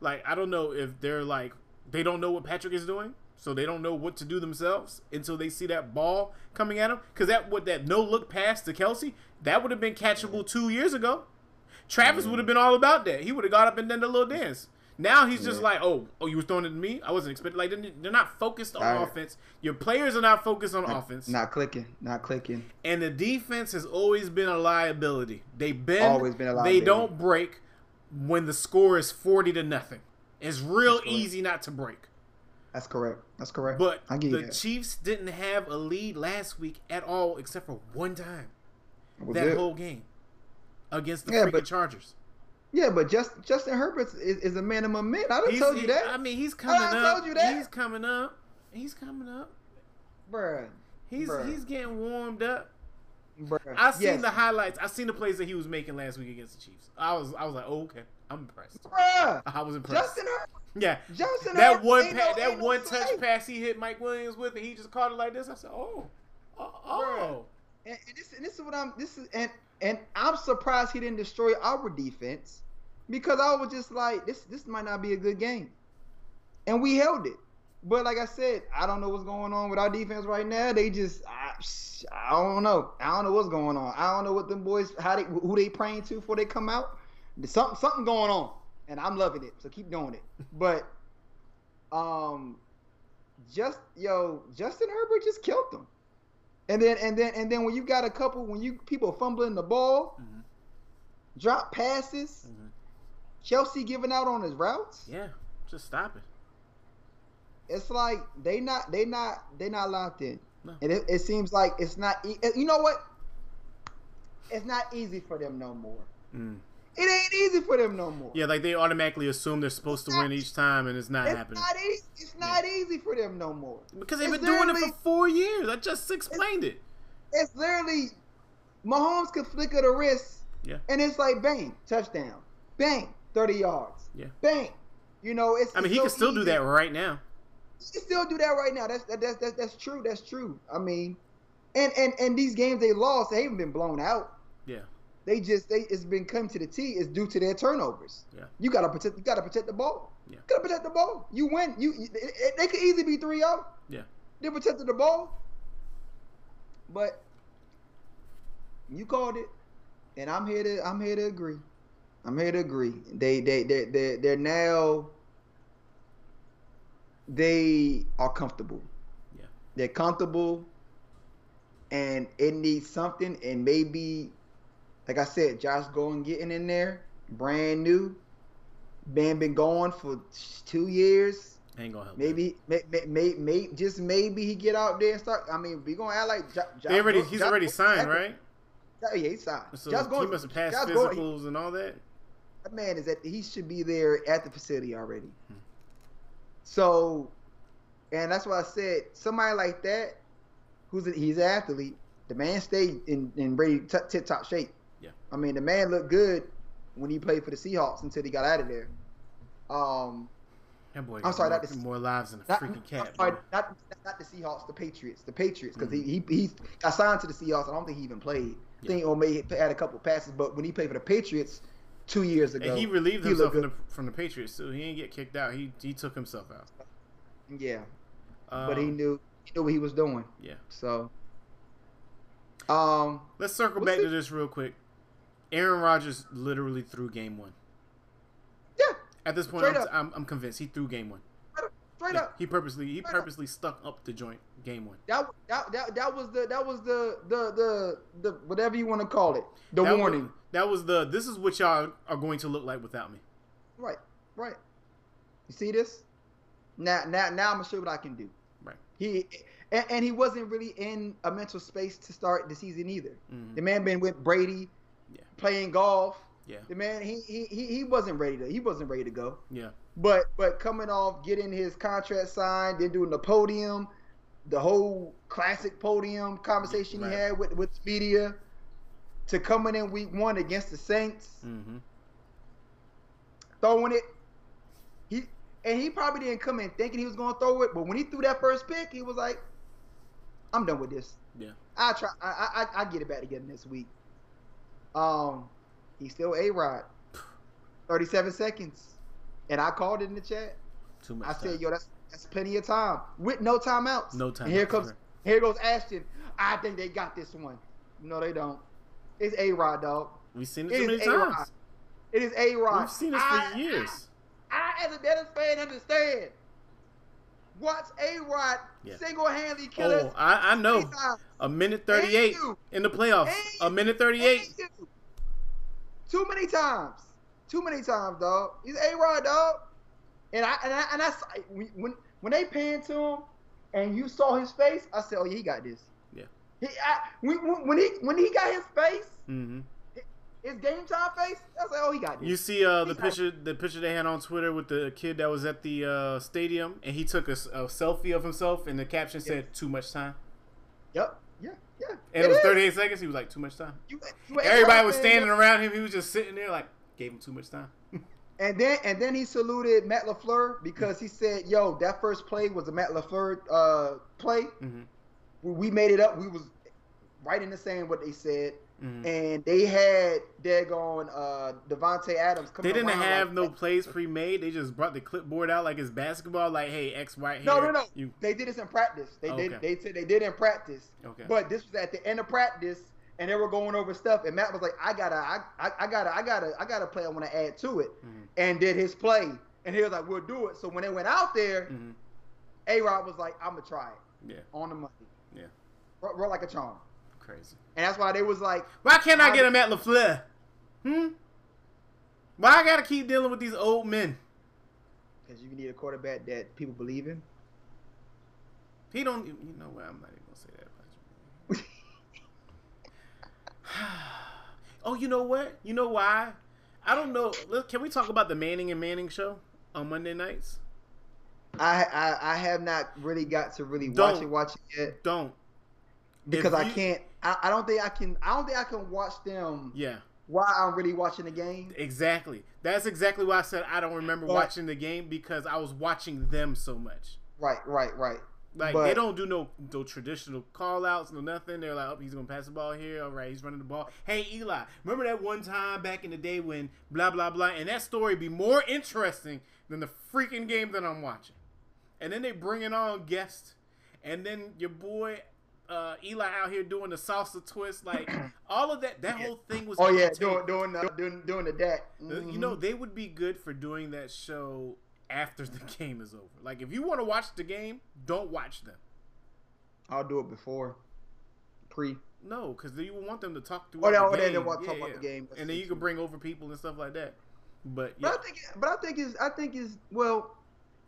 Like I don't know if they're like they don't know what Patrick is doing, so they don't know what to do themselves until they see that ball coming at them. Because that what that no look pass to Kelce that would have been catchable two years ago. Travis would have been all about that. He would have got up and done the little dance. Now he's just Yeah. like, oh, oh, you was throwing it to me. I wasn't expecting. Like they're, not focused on Alright. offense. Your players are not focused on offense. Not clicking, not clicking. And the defense has always been a liability. They bend, Always been a liability. They don't break when the score is forty to nothing. It's real easy not to break. That's correct. That's correct. But I get the that. Chiefs didn't have a lead last week at all, except for one time that it. whole game against the Yeah, freaking but- Chargers. Yeah, but just Justin Herbert is, is a man among men. I done told you that, I mean, he's coming done up. told you that. He's coming up. He's coming up. bruh. He's Bruh. he's getting warmed up. Bruh. I seen yes. the highlights. I seen the plays that he was making last week against the Chiefs. I was I was like, oh, okay, I'm impressed. Bruh. I was impressed. Justin Herbert. Yeah, Justin that Herbert one pa- no- that ain't no one touch pass he hit Mike Williams with, and he just caught it like this. I said, oh, uh, oh, oh. And, and this, and this is what I'm. This is and and I'm surprised he didn't destroy our defense because I was just like, this this might not be a good game, and we held it. But like I said, I don't know what's going on with our defense right now. They just, I, I don't know. I don't know what's going on. I don't know what them boys, how they, who they praying to before they come out. There's something, something going on, and I'm loving it. So keep doing it. But, um, just yo, Justin Herbert just killed them. And then and then and then when you got a couple when you people fumbling the ball, Mhm. drop passes, Mhm. Chelsea giving out on his routes, Yeah, just stop it. it's like they not they not they not locked in. No. And it, it seems like it's not e- you know what? It's not easy for them no more. Mm. It ain't easy for them no more. Yeah, like they automatically assume they're supposed to win each time, and it's not it's happening not easy. It's not easy for them no more. because they've it's been doing it for four years. I just explained it. It's literally Mahomes could flick of the wrist Yeah. and it's like bang, touchdown. Bang, 30 yards. Yeah. Bang. You know, it's I mean, it's he so can still do that right now. He can still do that right now. That's that, that's that's that's true. That's true. I mean, and and and these games they lost, they haven't been blown out. They just they it's been come to the T. It's due to their turnovers. Yeah. You gotta protect. You gotta protect the ball. Yeah. You gotta protect the ball. You win. You, you it, they could easily be three out. Yeah. They protected the ball, but you called it, and I'm here to I'm here to agree. I'm here to agree. They they they they they're now. They are comfortable. Yeah. They're comfortable, and it needs something. And maybe, like I said, Josh Gordon getting in there, brand new. Man been going for two years. Ain't gonna help. Maybe, may, may, may, may, just maybe he get out there and start. I mean, we gonna act like Josh They already Gordon- he's Josh already Gordon- signed, right? Yeah, he's signed. So Josh he must have passed Josh physicals Gordon- and all that. that man is that he should be there at the facility already. Hmm. So, and that's why I said somebody like that, who's a, he's an athlete, the man stayed in in really t- tip top shape. Yeah. I mean, the man looked good when he played for the Seahawks until he got out of there. Um, That boy I'm sorry, more, not the- more lives than a not, freaking cat. Sorry, not not the Seahawks, the Patriots, the Patriots, because Mhm. he, he he got signed to the Seahawks. I don't think he even played. I think or may had a couple passes, but when he played for the Patriots two years ago, And he relieved he himself from the, from the Patriots so He didn't get kicked out. He he took himself out. yeah, Um, but he knew he knew what he was doing. Yeah. So, um, Let's circle We'll back see. to this real quick. Aaron Rodgers literally threw game one. yeah, At this point, I'm. I'm, I'm convinced he threw game one. straight Yeah, up. He purposely he Straight up. purposely stuck up the joint Game one. That, that that that was the that was the the the, the whatever you want to call it. The That warning. Was, that was the. This is what y'all are going to look like without me. Right, right. You see this? Now, now, now I'm gonna show what I can do. Right. He and, and he wasn't really in a mental space to start the season either. Mhm. The man been with Brady, Yeah. playing golf. Yeah. The man, he, he he wasn't ready to he wasn't ready to go. Yeah. But but coming off getting his contract signed, then doing the podium, the whole classic podium conversation Right. he had with with the media, to coming in week one against the Saints Mm-hmm. throwing it. He and he probably didn't come in thinking he was going to throw it, but when he threw that first pick, he was like, "I'm done with this. Yeah. I try. I I I get it back together this week." Um, he's still A-Rod. Thirty-seven seconds, and I called it in the chat. Too much. I said, "Yo, that's that's plenty of time with no timeouts." No time. And here comes here goes Ashton. I think they got this one. No, they don't. It's A-Rod, dog. We've seen it It too many A-Rod. times. It is A-Rod. We've seen this for years. I, as a Dennis fan, understand. Watch A-Rod Yeah. single handedly kill us. Oh, I, I know. A minute thirty-eight in the playoffs. A minute thirty-eight. Too many times. Too many times, dog. He's A-Rod, dog. And I and I and I when when they panned to him and you saw his face, I said, "Oh, yeah, he got this." Yeah. He I, when, when when he when he got his face, Mm-hmm. His game time face, I said, "Oh, he got this." You see uh, the like- picture, the picture they had on Twitter with the kid that was at the uh, stadium, and he took a selfie of himself, and the caption said "Too much time," Yep. Yeah. Yeah. and it, was is. 38 seconds. He was like, "Too much time." You, you Everybody was man. standing around him. He was just sitting there, like, gave him too much time. And then and then he saluted Matt LaFleur because he said, "Yo, that first play was a Matt LaFleur uh, play. hmm We- We made it up. We was right in the same what they said, hmm and they had daggone uh, Davante Adams coming. They didn't have like no plays pre-made. They just brought the clipboard out like it's basketball. Like, hey, X, Y. here. No, no, no. You They did this in practice. They did. They said they did in practice. okay? But this was at the end of practice, and they were going over stuff. And Matt was like, "I gotta, I, I, I gotta, I gotta, I gotta play. I want to add to it." Mhm. And did his play, and he was like, "We'll do it." So when they went out there, Mhm. A-Rod was like, "I'm gonna try it Yeah, on the money." Yeah. roll, roll like a charm. Crazy. And that's why they was like, Why can't I I- get him at LaFleur? Hmm. Why I gotta keep dealing with these old men? because you need a quarterback that people believe in. He don't. You know what? I'm not even gonna say that about you. oh, you know what? You know why? I don't know. Can we talk about the Manning and Manning show on Monday nights? I, I I have not really got to really watch Don't. it, watch it yet Don't. because If I can't. I, I don't think I can. I don't think I can watch them Yeah, while I'm really watching the game. exactly. That's exactly why I said I don't remember But- watching the game because I was watching them so much. Right, right, right. Like But- they don't do no no traditional call outs, no nothing. They're like, oh, he's gonna pass the ball here. All right, he's running the ball. Hey Eli, remember that one time back in the day when blah blah blah, and that story be more interesting than the freaking game that I'm watching. And then they bring it on guests, and then your boy uh, Eli out here doing the salsa twist, like all of that. That whole thing was. Oh yeah, entertaining. doing doing the, doing doing the deck. The- You know, they would be good for doing that show after the game is over. Like, if you want to watch the game, don't watch them. I'll do it before pre. No, because you want them to talk through Oh, yeah, the oh, they- game. they want to talk about the game. and then you can bring over people and stuff like that. But yeah, But I think, but I think is I think is well,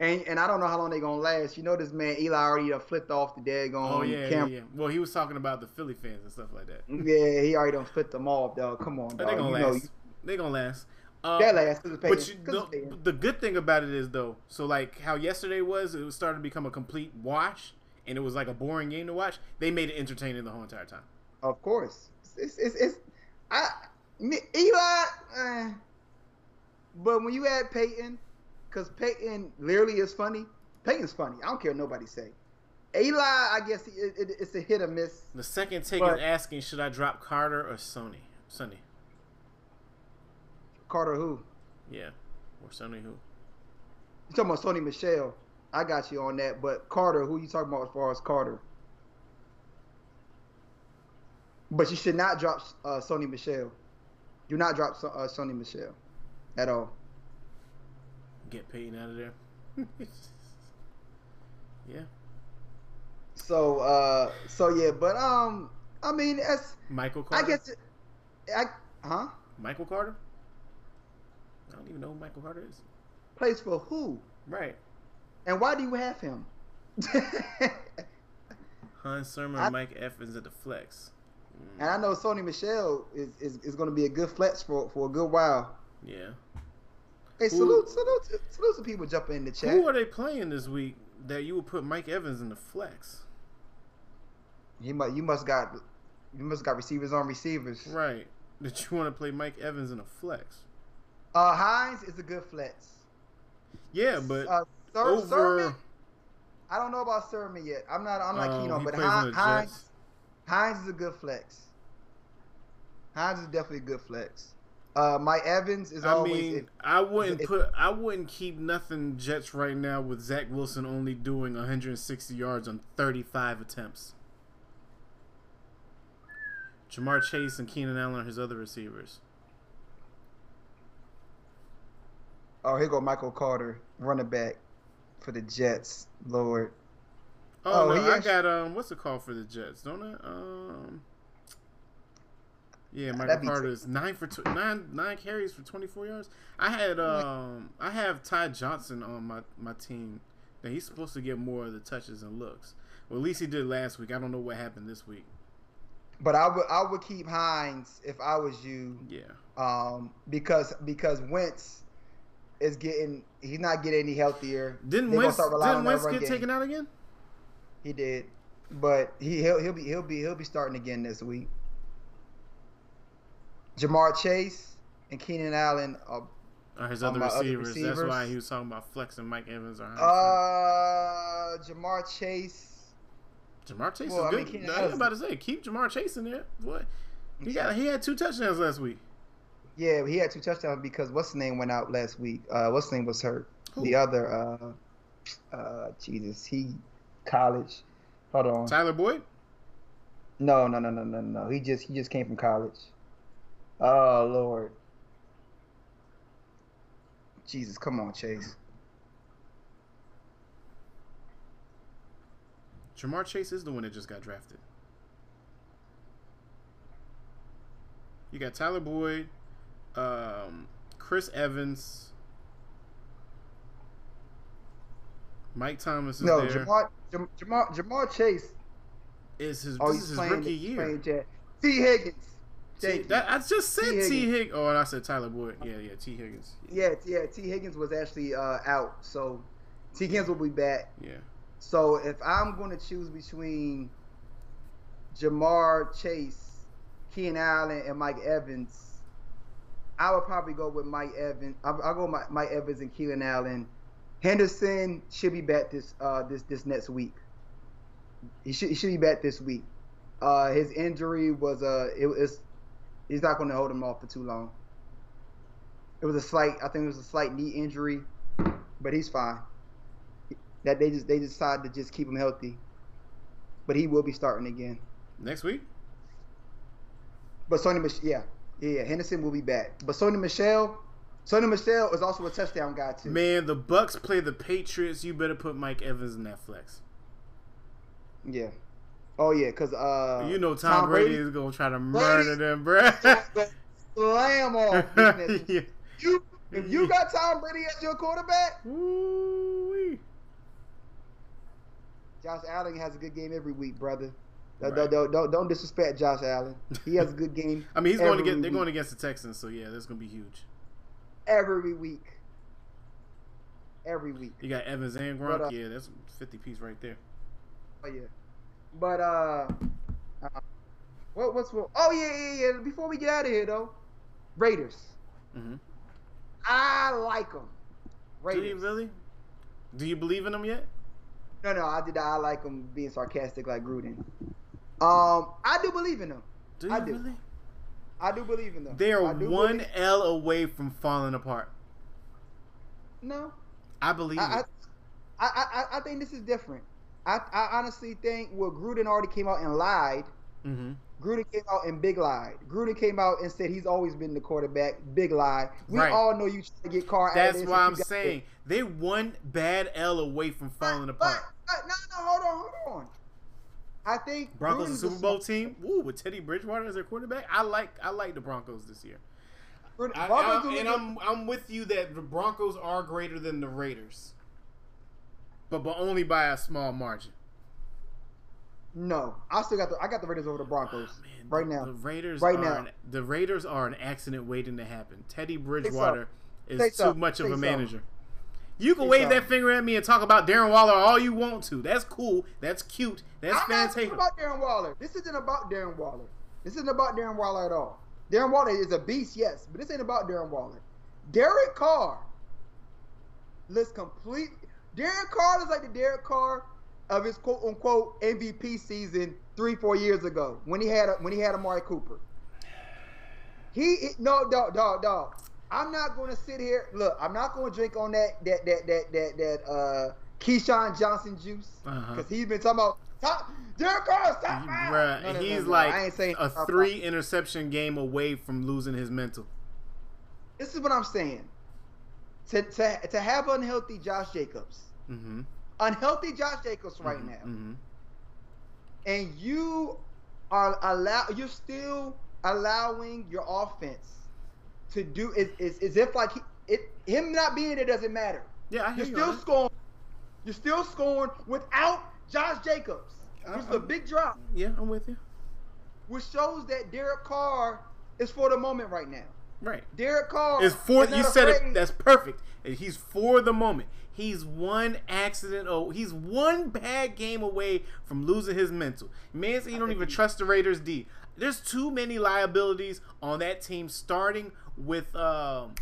and and I don't know how long they're gonna last. You know, this man Eli already done flipped off the daggone oh yeah, yeah, camera. yeah. Well, he was talking about the Philly fans and stuff like that. Yeah, he already done flipped them off, dog. Come on, dog. they gonna You know, last. They're gonna last. Uh, that last But you, it's paying. 'Cause it's the, the good thing about it is though, so like how yesterday was, it was starting to become a complete wash, and it was like a boring game to watch. They made it entertaining the whole entire time. Of course, it's it's, it's I Eli. Eh, but when you add Peyton, because Peyton literally is funny. Peyton's funny. I don't care what nobody say. Eli, I guess it, it, it's a hit or miss. The second take But- is asking, should I drop Carter or Sony? Sonny, Carter, who? yeah, or Sony who? You talking about Sony Michel? I got you on that. But Carter, who you talking about as far as Carter? But you should not drop uh, Sony Michel. Do not drop uh, Sony Michel at all. Get Peyton out of there. yeah. So uh, so yeah, but um, I mean, that's Michael Carter. I guess, it, I huh Michael Carter. I don't even know who Michael Carter is. plays for who Right. and why do you have him? Hans Sermon, I- Mike Evans at the flex. Mm, and I know Sony Michel is, is, is going to be a good flex for for a good while. yeah. Hey, salute, salute, salute to people jumping in the chat. Who are they playing this week that you would put Mike Evans in the flex? He must, you must got, you must got receivers on receivers. Right. That you want to play Mike Evans in a flex? Uh, Hines is a good flex. Yeah, but uh, Ser- over. Sermon, I don't know about Sermon yet. I'm not, I'm not Oh, keen on, he but on Hines, Hines, Hines is a good flex. Hines is definitely a good flex. Uh, Mike Evans is I always. mean, I wouldn't put, I wouldn't keep nothing Jets right now with Zach Wilson only doing 160 yards on 35 attempts. Ja'Marr Chase and Keenan Allen are his other receivers. oh, here go Michael Carter, running back for the Jets. Lord, Oh, Oh, no, I actu- got um, what's the call for the Jets? Don't I? Um, yeah, Michael Carter is nine for tw- nine nine carries for 24 yards. I had um, I have Ty Johnson on my my team. That he's supposed to get more of the touches and looks. Well, at least he did last week. I don't know what happened this week. but I would, I would keep Hines if I was you. Yeah, um, because because Wentz is getting he's not getting any healthier. didn't They gonna Wentz didn't Wentz get game. taken out again? He did, but he he'll, he'll be he'll be he'll be starting again this week. Ja'Marr Chase and Keenan Allen are his other my other receivers. That's why he was talking about flexing Mike Evans or uh Ja'Marr Chase. Ja'Marr Chase well, I is mean, good. Keenan I was about to say keep Ja'Marr Chase in there. What? He got he had two touchdowns last week. Yeah, he had two touchdowns because what's his name went out last week. Uh, what's his name was hurt. Who? The other, uh, uh, Jesus, he college. Hold on. Tyler Boyd. No, no, no, no, no, no. He just he just came from college. Oh Lord. Jesus, come on, Chase. Ja'Marr Chase is the one that just got drafted. You got Tyler Boyd, um, Chris Evans, Mike Thomas is No, there. Ja'Marr, Jam, Ja'Marr, Ja'Marr Chase. is his Oh, this is his rookie year. Tee Higgins. T, that, I just said T. Tee Higgins. Higgins. Oh, and I said Tyler Boyd. Yeah, yeah, Tee Higgins. Yeah, T- yeah. Tee Higgins was actually uh, out, so Tee Higgins will be back. Yeah. So if I'm going to choose between Ja'Marr Chase, Keenan Allen, and Mike Evans, I would probably go with Mike Evans. I'll, I'll go with Mike, Mike Evans and Keenan Allen. Henderson should be back this uh, this this next week. He should he should be back this week. Uh, his injury was uh it was he's not going to hold him off for too long. It was a slight I think it was a slight knee injury, but he's fine that they just they decided to just keep him healthy. But he will be starting again. Next week. But Sony Mich- yeah, yeah, Henderson will be back. But Sony Michel, Sony Michel is also a touchdown guy too. Man, the Bucs play the Patriots. You better put Mike Evans in that flex. Yeah. Oh yeah, cause uh, you know Tom, Brady, is gonna try to murder them, bruh. slam off. business. yeah. You, if you got Tom Brady as your quarterback, Woo-wee. Josh Allen has a good game every week, brother. Don't, don't, don't, don't disrespect Josh Allen. He has a good game I mean, he's going to get. They're week. going against the Texans, so yeah, that's gonna be huge. every week. Every week. You got Evans and Gronk. But, uh, yeah, that's fifty piece right there. Oh yeah, but uh, uh what what's what? Oh yeah yeah yeah. Before we get out of here though, Raiders. hmm I like them. Do Raiders. you really? Do you believe in them yet? No no, I did. I like them being sarcastic like Gruden. Um, I do believe in them. Do you I do. really? I do believe in them. They are one believe- L away from falling apart. No, I believe I, it. I, I, I, I think this is different. I, I honestly think well, Gruden already came out and lied. hmm Gruden came out and big lied. Gruden came out and said he's always been the quarterback. Big lie. We Right. all know you trying to get Carr. That's why I'm saying they one bad L away from falling But- apart. but- no, no, hold on, hold on. I think Broncos a Gruden's Super Bowl team. Ooh, with Teddy Bridgewater as their quarterback. I like I like the Broncos this year. Gruden- I, I- and I'm I'm with you that the Broncos are greater than the Raiders, but but only by a small margin. no. I still got the I got the Raiders over the Broncos Oh, man, right the, now. the Raiders Right are now. An, the Raiders are an accident waiting to happen. Teddy Bridgewater Say is too something. much of Say a something. manager. You can Say wave that finger at me and talk about Darren Waller all you want to. That's cool. That's cute. That's I'm fantastic. about Darren Waller. This isn't about Darren Waller. This isn't about Darren Waller at all. Darren Waller is a beast, yes, but this ain't about Darren Waller. Derek Carr looks complete. Derek Carr is like the Derek Carr of his quote unquote MVP season three, four years ago when he had a, when he had Amari Cooper. He he- no dog dog dog. I'm not going to sit here. Look, I'm not going to drink on that that that that that that uh Keyshawn Johnson juice Uh-huh. because he's been talking about top Derek Carr's top five. Bruh, No, no, he's no, like I ain't saying a three five. interception game away from losing his mental. This is what I'm saying. To to to have unhealthy Josh Jacobs, Mm-hmm. unhealthy Josh Jacobs right now, Mm-hmm. and you are allow you're still allowing your offense to do is is as if like he, it him not being there doesn't matter. Yeah, I hear You're you. still on scoring. You're still scoring without Josh Jacobs, which is a big drop, Yeah, I'm with you. which shows that Derek Carr is for the moment right now. Right. Derek Carr is for is not you said it. That's perfect. And He's for the moment. He's one accident. Oh, he's one bad game away from losing his mental. Man, said he don't even he- trust the Raiders D. There's too many liabilities on that team, starting with um,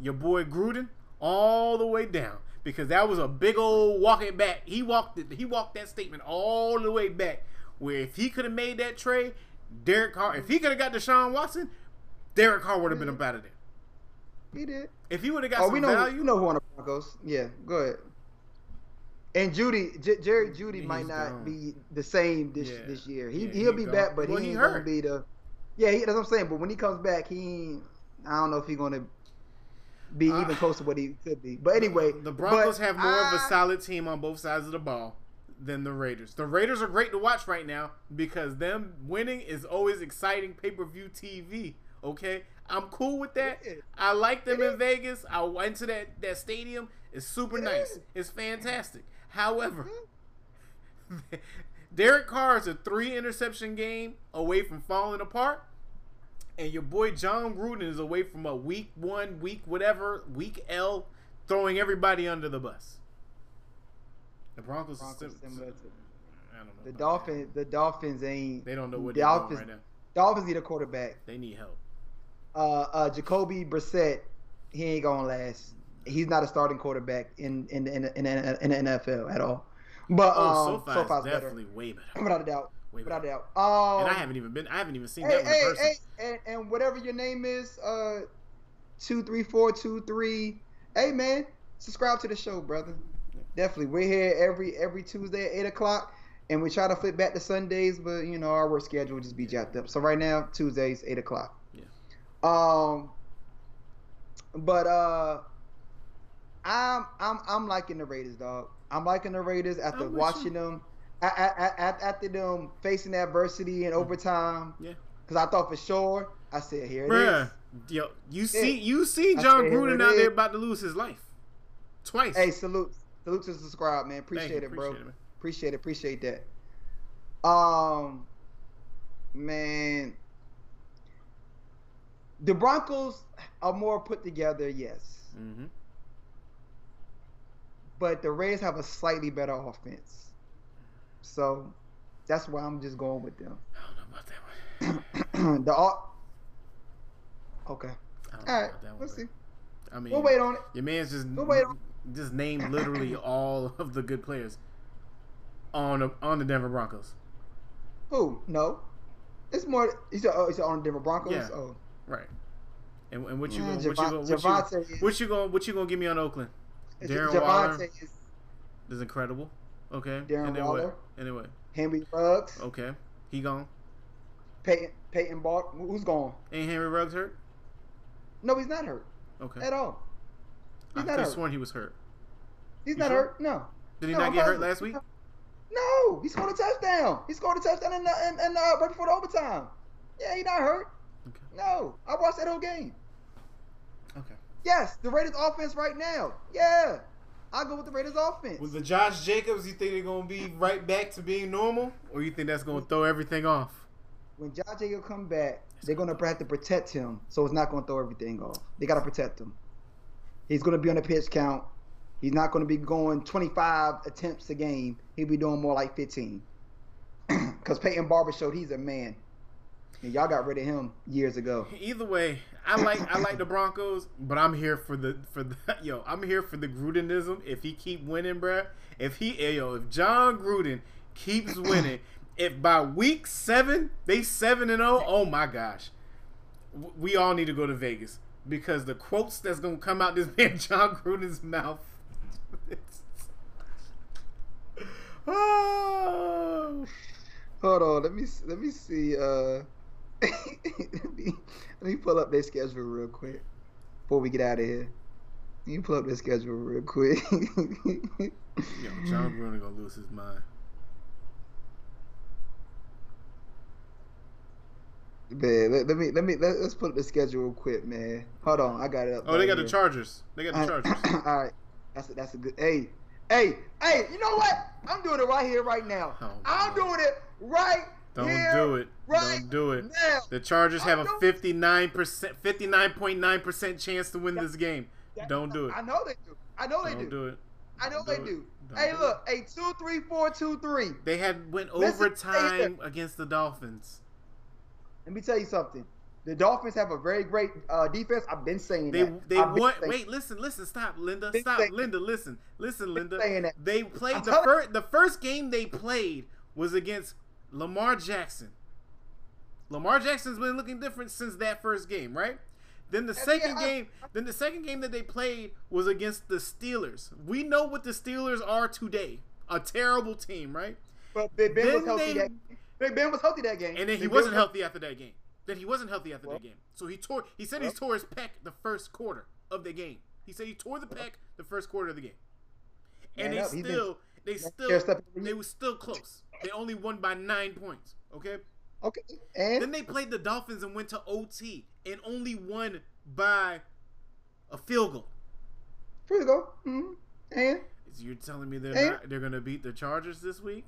your boy Gruden all the way down. Because that was a big old walking back. He walked it. He walked that statement all the way back. Where if he could have made that trade, Derek Carr. If he could have got Deshaun Watson, Derek Carr would have been out of there. He did. If he would have got Oh, some we know. value, You know who on the Broncos? Yeah, go ahead. And Jeudy, J- Jerry Jeudy He's might not gone. be the same this Yeah. this year. He Yeah, he'll he be gone. back, but Well, he he ain't hurt. gonna be the. Yeah, he, that's what I'm saying. But when he comes back, he I don't know if he's gonna be Uh, even close to what he could be. But anyway, the Broncos have more of a solid team on both sides of the ball than the Raiders. The Raiders are great to watch right now because them winning is always exciting pay per view TV. Okay, I'm cool with that. Is. I like them It in. Vegas. I went to that that stadium. It's super It nice. It's fantastic. However, mm-hmm. Derek Carr is a three interception game away from falling apart. And your boy Jon Gruden is away from a week one, week whatever, week L, throwing everybody under the bus. The Broncos, are Broncos sim- similar to- I don't know. the Dolphins. The Dolphins ain't. They don't know what the they're doing Dolphins. right now. Dolphins need a quarterback. They need help. Uh, uh, Jacoby Brissett, he ain't gonna last. He's not a starting quarterback in in in, in, in, in the NFL at all. But Oh, um, SoFi SoFi's is better, definitely way better. without a doubt. Way Without a doubt. Um, and I haven't even been. I haven't even seen Hey, that one hey, in person. hey, and, and whatever your name is, uh, two three four two three. Hey man, subscribe to the show, brother. Definitely, we're here every every Tuesday at eight o'clock, and we try to flip back to Sundays, but you know our work schedule just be jacked up. So right now, Tuesdays eight o'clock. Um. But uh, I'm I'm I'm liking the Raiders, dog. I'm liking the Raiders after watching them. a- a- a- After them facing adversity in overtime, Yeah. because I thought for sure, I said, here it is. Bruh, yo, you see, you see John said, Gruden out there about to lose his life twice. Hey, salute. Salute to subscribe, man. Appreciate you, it, bro. appreciate it. Appreciate it. Appreciate that. Um, man, the Broncos are more put together, yes, Mm-hmm. but the Raiders have a slightly better offense, so that's why I'm just going with them. I don't know about that one. the o- okay, I don't know all right, about that one. let's see. I mean, We'll wait on it. Your man's just We'll wait on- just named literally all of the good players on the, on the Denver Broncos. Who? No, it's more. He's on the Denver Broncos. Yeah. Oh, Right. And, and what you Yeah, gonna what you gonna what you, is- what you gonna what you gonna give me on Oakland? Darren Waller is is incredible. Okay. Darren and then Waller. what? And what? Henry Ruggs. Okay. He gone. Peyton Peyton Bart. Who's gone? Ain't Henry Ruggs hurt? No, he's not hurt Okay. at all. I He's could not have hurt. sworn he was hurt. He's You not sure? hurt. No. Did he No, not get hurt last week? No, he scored a touchdown. He scored a touchdown and the, in, in uh, right before the overtime. Yeah, he not hurt. Okay. No, I watched that whole game. Okay. Yes, the Raiders offense right now. Yeah, I go with the Raiders offense. With the Josh Jacobs, you think they're gonna be right back to being normal, or you think that's gonna throw everything off? when Josh Jacob come back, they're gonna have to protect him, so it's not gonna throw everything off. They gotta protect him. He's gonna be on the pitch count. He's not gonna be going 25 attempts a game. He'll be doing more like 15. Because Peyton Barber showed he's a man, and y'all got rid of him years ago. Either way, I like I like the Broncos, but I'm here for the for the yo. I'm here for the Grudenism. If he keep winning, bruh. If he yo, if Jon Gruden keeps winning, if by week seven they seven and zero, oh my gosh, we all need to go to Vegas because the quotes that's gonna come out this man Jon Gruden's mouth. oh. Hold on, let me let me see. Uh, let, me, pull up their schedule real quick before we get out of here. Let me pull up their schedule real quick. Yo, Jon Gruden gonna lose his mind. Man, let, let me let me let, us put up the schedule real quick, man. Hold on, I got it up. Oh, they got the. Chargers. They got the Chargers. All right, that's a, that's a good. Hey, hey, hey! You know what? I'm doing it right here, right now. Oh, I'm doing it right Don't here, do it. right Don't do it. now. The Chargers have a 59%, 59.9% chance to win this game. That- Don't do it. I know they do. I know they Don't do. do it. I know Don't they do do. Hey, do look, hey, two, three, four, two, three. They had went Listen, overtime against the Dolphins. Let me tell you something. The Dolphins have a very great uh, defense. I've been saying They that. they I've been won. saying- Wait, listen, listen. Stop, Linda. Stop, Linda. Listen, listen, Linda. They played the first. The first game they played was against Lamar Jackson. Lamar Jackson's been looking different since that first game, right? Then the second game, then the second game that they played was against the Steelers. We know what the Steelers are today. A terrible team, right? But Big Ben was healthy they- that Big Ben was healthy that game. And then he Big wasn't was- healthy after that game. Then he wasn't healthy after Well- that game. So he tore. He said he tore his pec the first quarter of the game. He said he tore the pec the first quarter of the game. And they up, he's been- still, they still, they were still close. They only won by nine points. Okay. Okay, and Then they played the Dolphins and went to OT and only won by a field goal. here goal. go. hmm And you're telling me they're not, they're gonna beat the Chargers this week?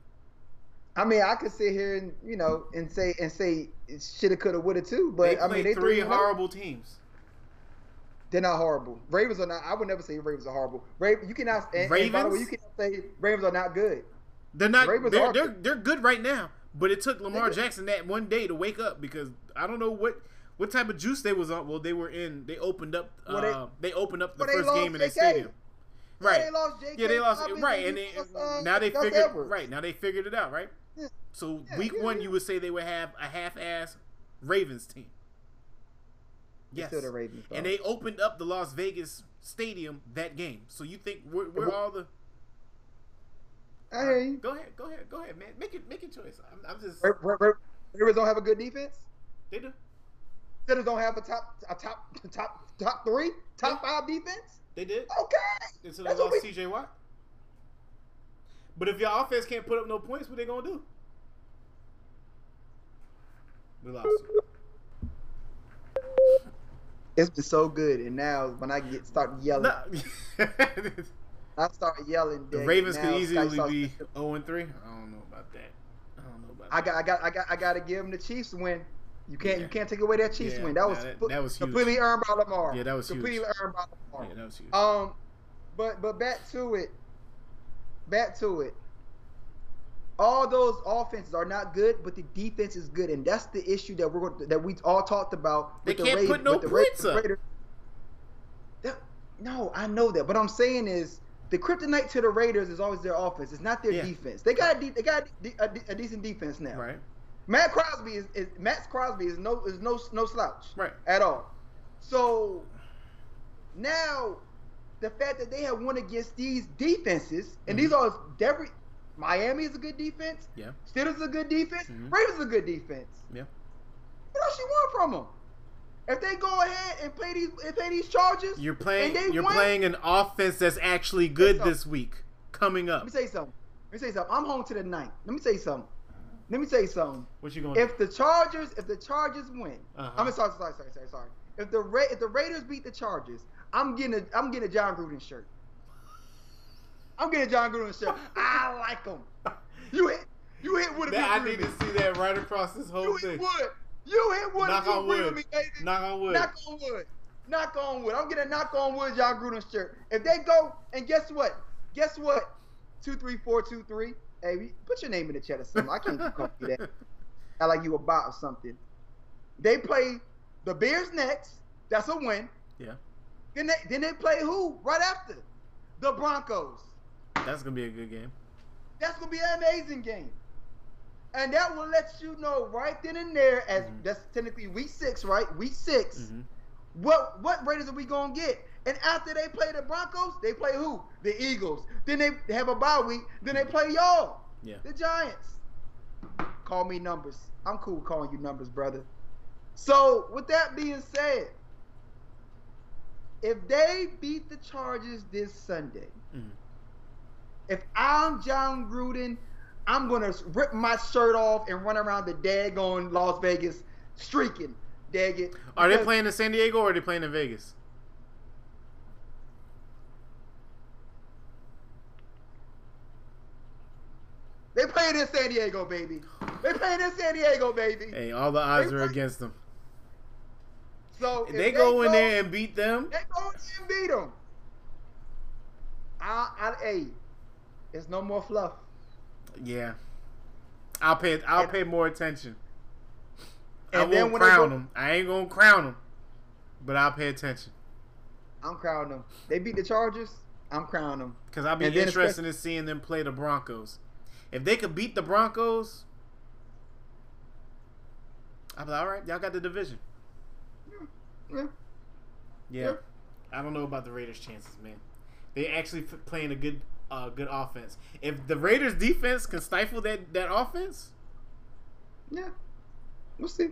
I mean, I could sit here and you know and say and say shoulda, coulda, woulda too. But they I mean, they three and oh. horrible teams. They're not horrible. Ravens are not. I would never say Ravens are horrible. Raven, you cannot. And, and by the way, Ravens? you cannot say Ravens are not good. They're not. Ravens They're, they're good. they're good right now, but it took Lamar. Jackson that one day to wake up because I don't know what what type of juice they was on. Well, they were in. They opened up. Well, they- uh, they opened up the first game in their stadium. Yeah, Right. they lost J.K. Yeah, they lost. Right, and they, uh, now they figured. Edwards. Right now they figured it out. Right. Yeah. So Yeah, week yeah, one, yeah. you would say they would have a half-ass Ravens team. Yes. the Ravens, and they opened up the Las Vegas stadium that game. So you think we're, we're all the? I hear. Go ahead, go ahead, go ahead, man. Make it, make your choice. I'm, I'm just. Ra- Ra- Ra- Ravens don't have a good defense. They do. Steelers don't have a top, a top, top, top three, top five defense. They did. Okay. Until they That's lost we- CJ Watt. But if your offense can't put up no points, what they gonna do? We lost. It's been so good, and now when I get start yelling, No. I start yelling. the Ravens could easily be 0 and 3. I don't know about that. I don't know about I that. got, I got, I got, I got to give them the Chiefs win. You can't, Yeah. you can't take away that Chiefs Yeah, win. That was, nah, that- that was huge. completely earned by Lamar. Yeah, that was huge. completely earned by Lamar. Yeah, that was huge. Um, but but back to it. Back to it. All those offenses are not good, but the defense is good, and that's the issue that we're going that we all talked about. They the can't Ra- put no points up. That- no, I know that, but I'm saying is the kryptonite to the Raiders is always their offense. It's not their Yeah. defense. They got a de- they got a, de- a, de- a decent defense now. right. Maxx Crosby is, is Maxx Crosby is no is no no slouch Right. at all. So now the fact that they have won against these defenses, and these are every Miami is a good defense, Yeah. Steelers is a good defense, Mhm. Ravens is a good defense. Yeah. What else you want from them? If they go ahead and play these and play these charges, You're playing and they you're win, playing an offense that's actually good this week coming up. Let me say something. Let me say something. I'm home to the ninth. Let me say something. Let me say something. What you going? If the Chargers, if the Chargers win, Uh-huh. I'm sorry, sorry, sorry, sorry, sorry. If the Ra- if the Raiders beat the Chargers, I'm getting a I'm getting a Jon Gruden shirt. I'm getting a Jon Gruden shirt. I like him. You hit you hit Wood if I need to see that right across this whole You thing. hit Wood. You hit Wood Knock if you agree wood. with me, baby. Knock on wood. Knock on wood. Knock on wood. I'm getting a knock on wood Jon Gruden shirt. If they go and guess what? Guess what? Two three four two three. Hey, put your name in the chat or something. I can't keep calling you that. I like you a bot or something. They play the Bears next. That's a win. Yeah, Then they then they play who right after? The Broncos. that's gonna be a good game. That's gonna be an amazing game. And that will let you know right then and there, as Mhm. that's technically week six, right? Week 6 hmm What what Raiders are we gonna get? And after they play the Broncos, they play who? The Eagles. Then they have a bye week. Then they play y'all, Yeah. the Giants. Call me numbers. I'm cool calling you numbers, brother. So with that being said, if they beat the Chargers this Sunday, Mhm. if I'm Jon Gruden, I'm gonna rip my shirt off and run around the daggone Las Vegas streaking. Dag it. Are they playing in San Diego or are they playing in Vegas? They playing in San Diego, baby. They playing in San Diego, baby. Hey, all the odds They are play- against them. So If if they go in there and beat them, they go in there and beat them. I, I, hey, it's no more fluff. Yeah, I'll pay. I'll And- pay more attention. I then won't when crown go- them. I ain't gonna crown them, but I'll pay attention I'm crowning them. They beat the Chargers. I'm crowning them. because I'll be And interested in seeing them play the Broncos. If they could beat the Broncos, be like, all right. Y'all got the division. Yeah. Yeah. Yeah. I don't know about the Raiders' chances, man. They actually playing a good, uh, good offense. If the Raiders' defense can stifle that that offense, Yeah. We'll see.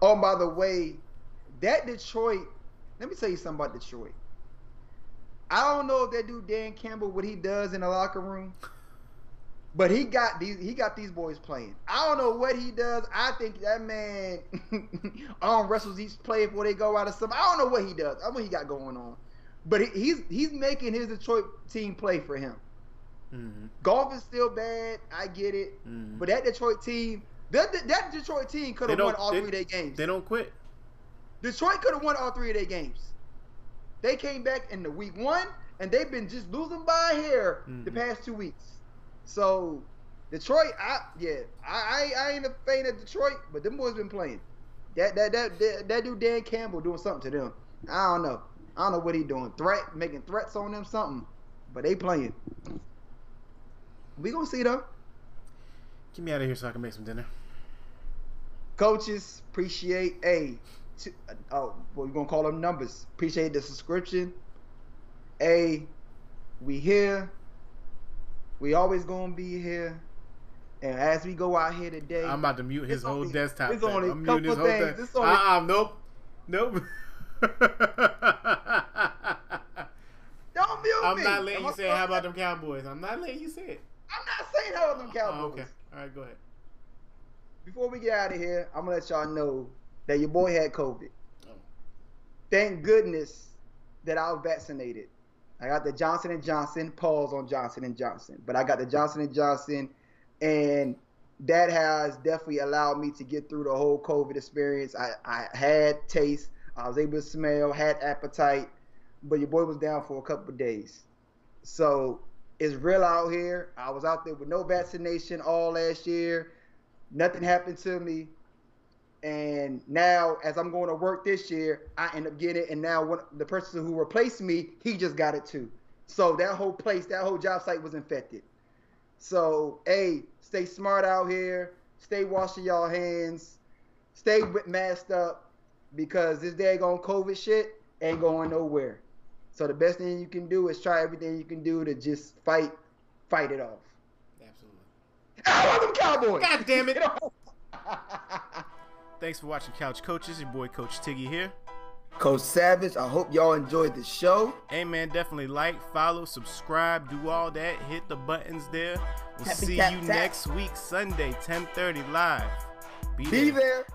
Oh, by the way, that Detroit, let me tell you something about Detroit. I don't know if that dude Dan Campbell what he does in the locker room, but he got these he got these boys playing. I don't know what he does. I think that man on wrestles each player before they go out of some. I don't know what he does. I don't know what he got going on, but he- he's he's making his Detroit team play for him. Mm-hmm. Goff is still bad. I get it. Mhm. But that Detroit team, that, that Detroit team could have won all they- three of their games. they don't quit. Detroit could have won all three of their games. They came back in the week one, and they've been just losing by a hair the Mhm. past two weeks. So Detroit, I yeah, I I, I ain't a fan of Detroit, but them boys been playing. That that that that, that dude Dan Campbell doing something to them. I don't know. I don't know what he doing. Threat, making threats on them, something. But they playing. We gonna see though. Get me out of here so I can make some dinner. coaches appreciate a t- uh, oh what we gonna call them numbers appreciate the subscription a we here we always gonna be here and as we go out here today I'm about to mute his whole only- desktop. it's only I'm a muting his whole things. thing. Only- Uh-uh, nope. Nope. don't mute I'm me not letting Am you say how about them Cowboys. I'm not letting you say it. I'm not saying how about them Oh, Cowboys okay. All right, go ahead. before we get out of here I'm gonna let y'all know that your boy had COVID Oh. thank goodness that I was vaccinated. I got the Johnson and Johnson. Pause on Johnson and Johnson, but I got the Johnson and Johnson, and that has definitely allowed me to get through the whole COVID experience. I, I had taste, I was able to smell, had appetite, but your boy was down for a couple of days. So it's real out here. I was out there with no vaccination all last year. Nothing happened to me. And now, as I'm going to work this year, I end up getting it. And now, the person who replaced me, he just got it too. So that whole place, that whole job site was infected. So, hey, stay smart out here. Stay washing y'all hands. Stay with masked up because this daggone COVID shit ain't going nowhere. So the best thing you can do is try everything you can do to just fight, fight it off. Absolutely. I love them Cowboys. God damn it. Thanks for watching Couch Coaches. Your boy Coach Tiggy here. Coach Savage. I hope y'all enjoyed the show. Hey man, definitely like, follow, subscribe, do all that. Hit the buttons there. We'll Happy see tap you tap. next week, Sunday, 10:30 live. Be, Be there. there.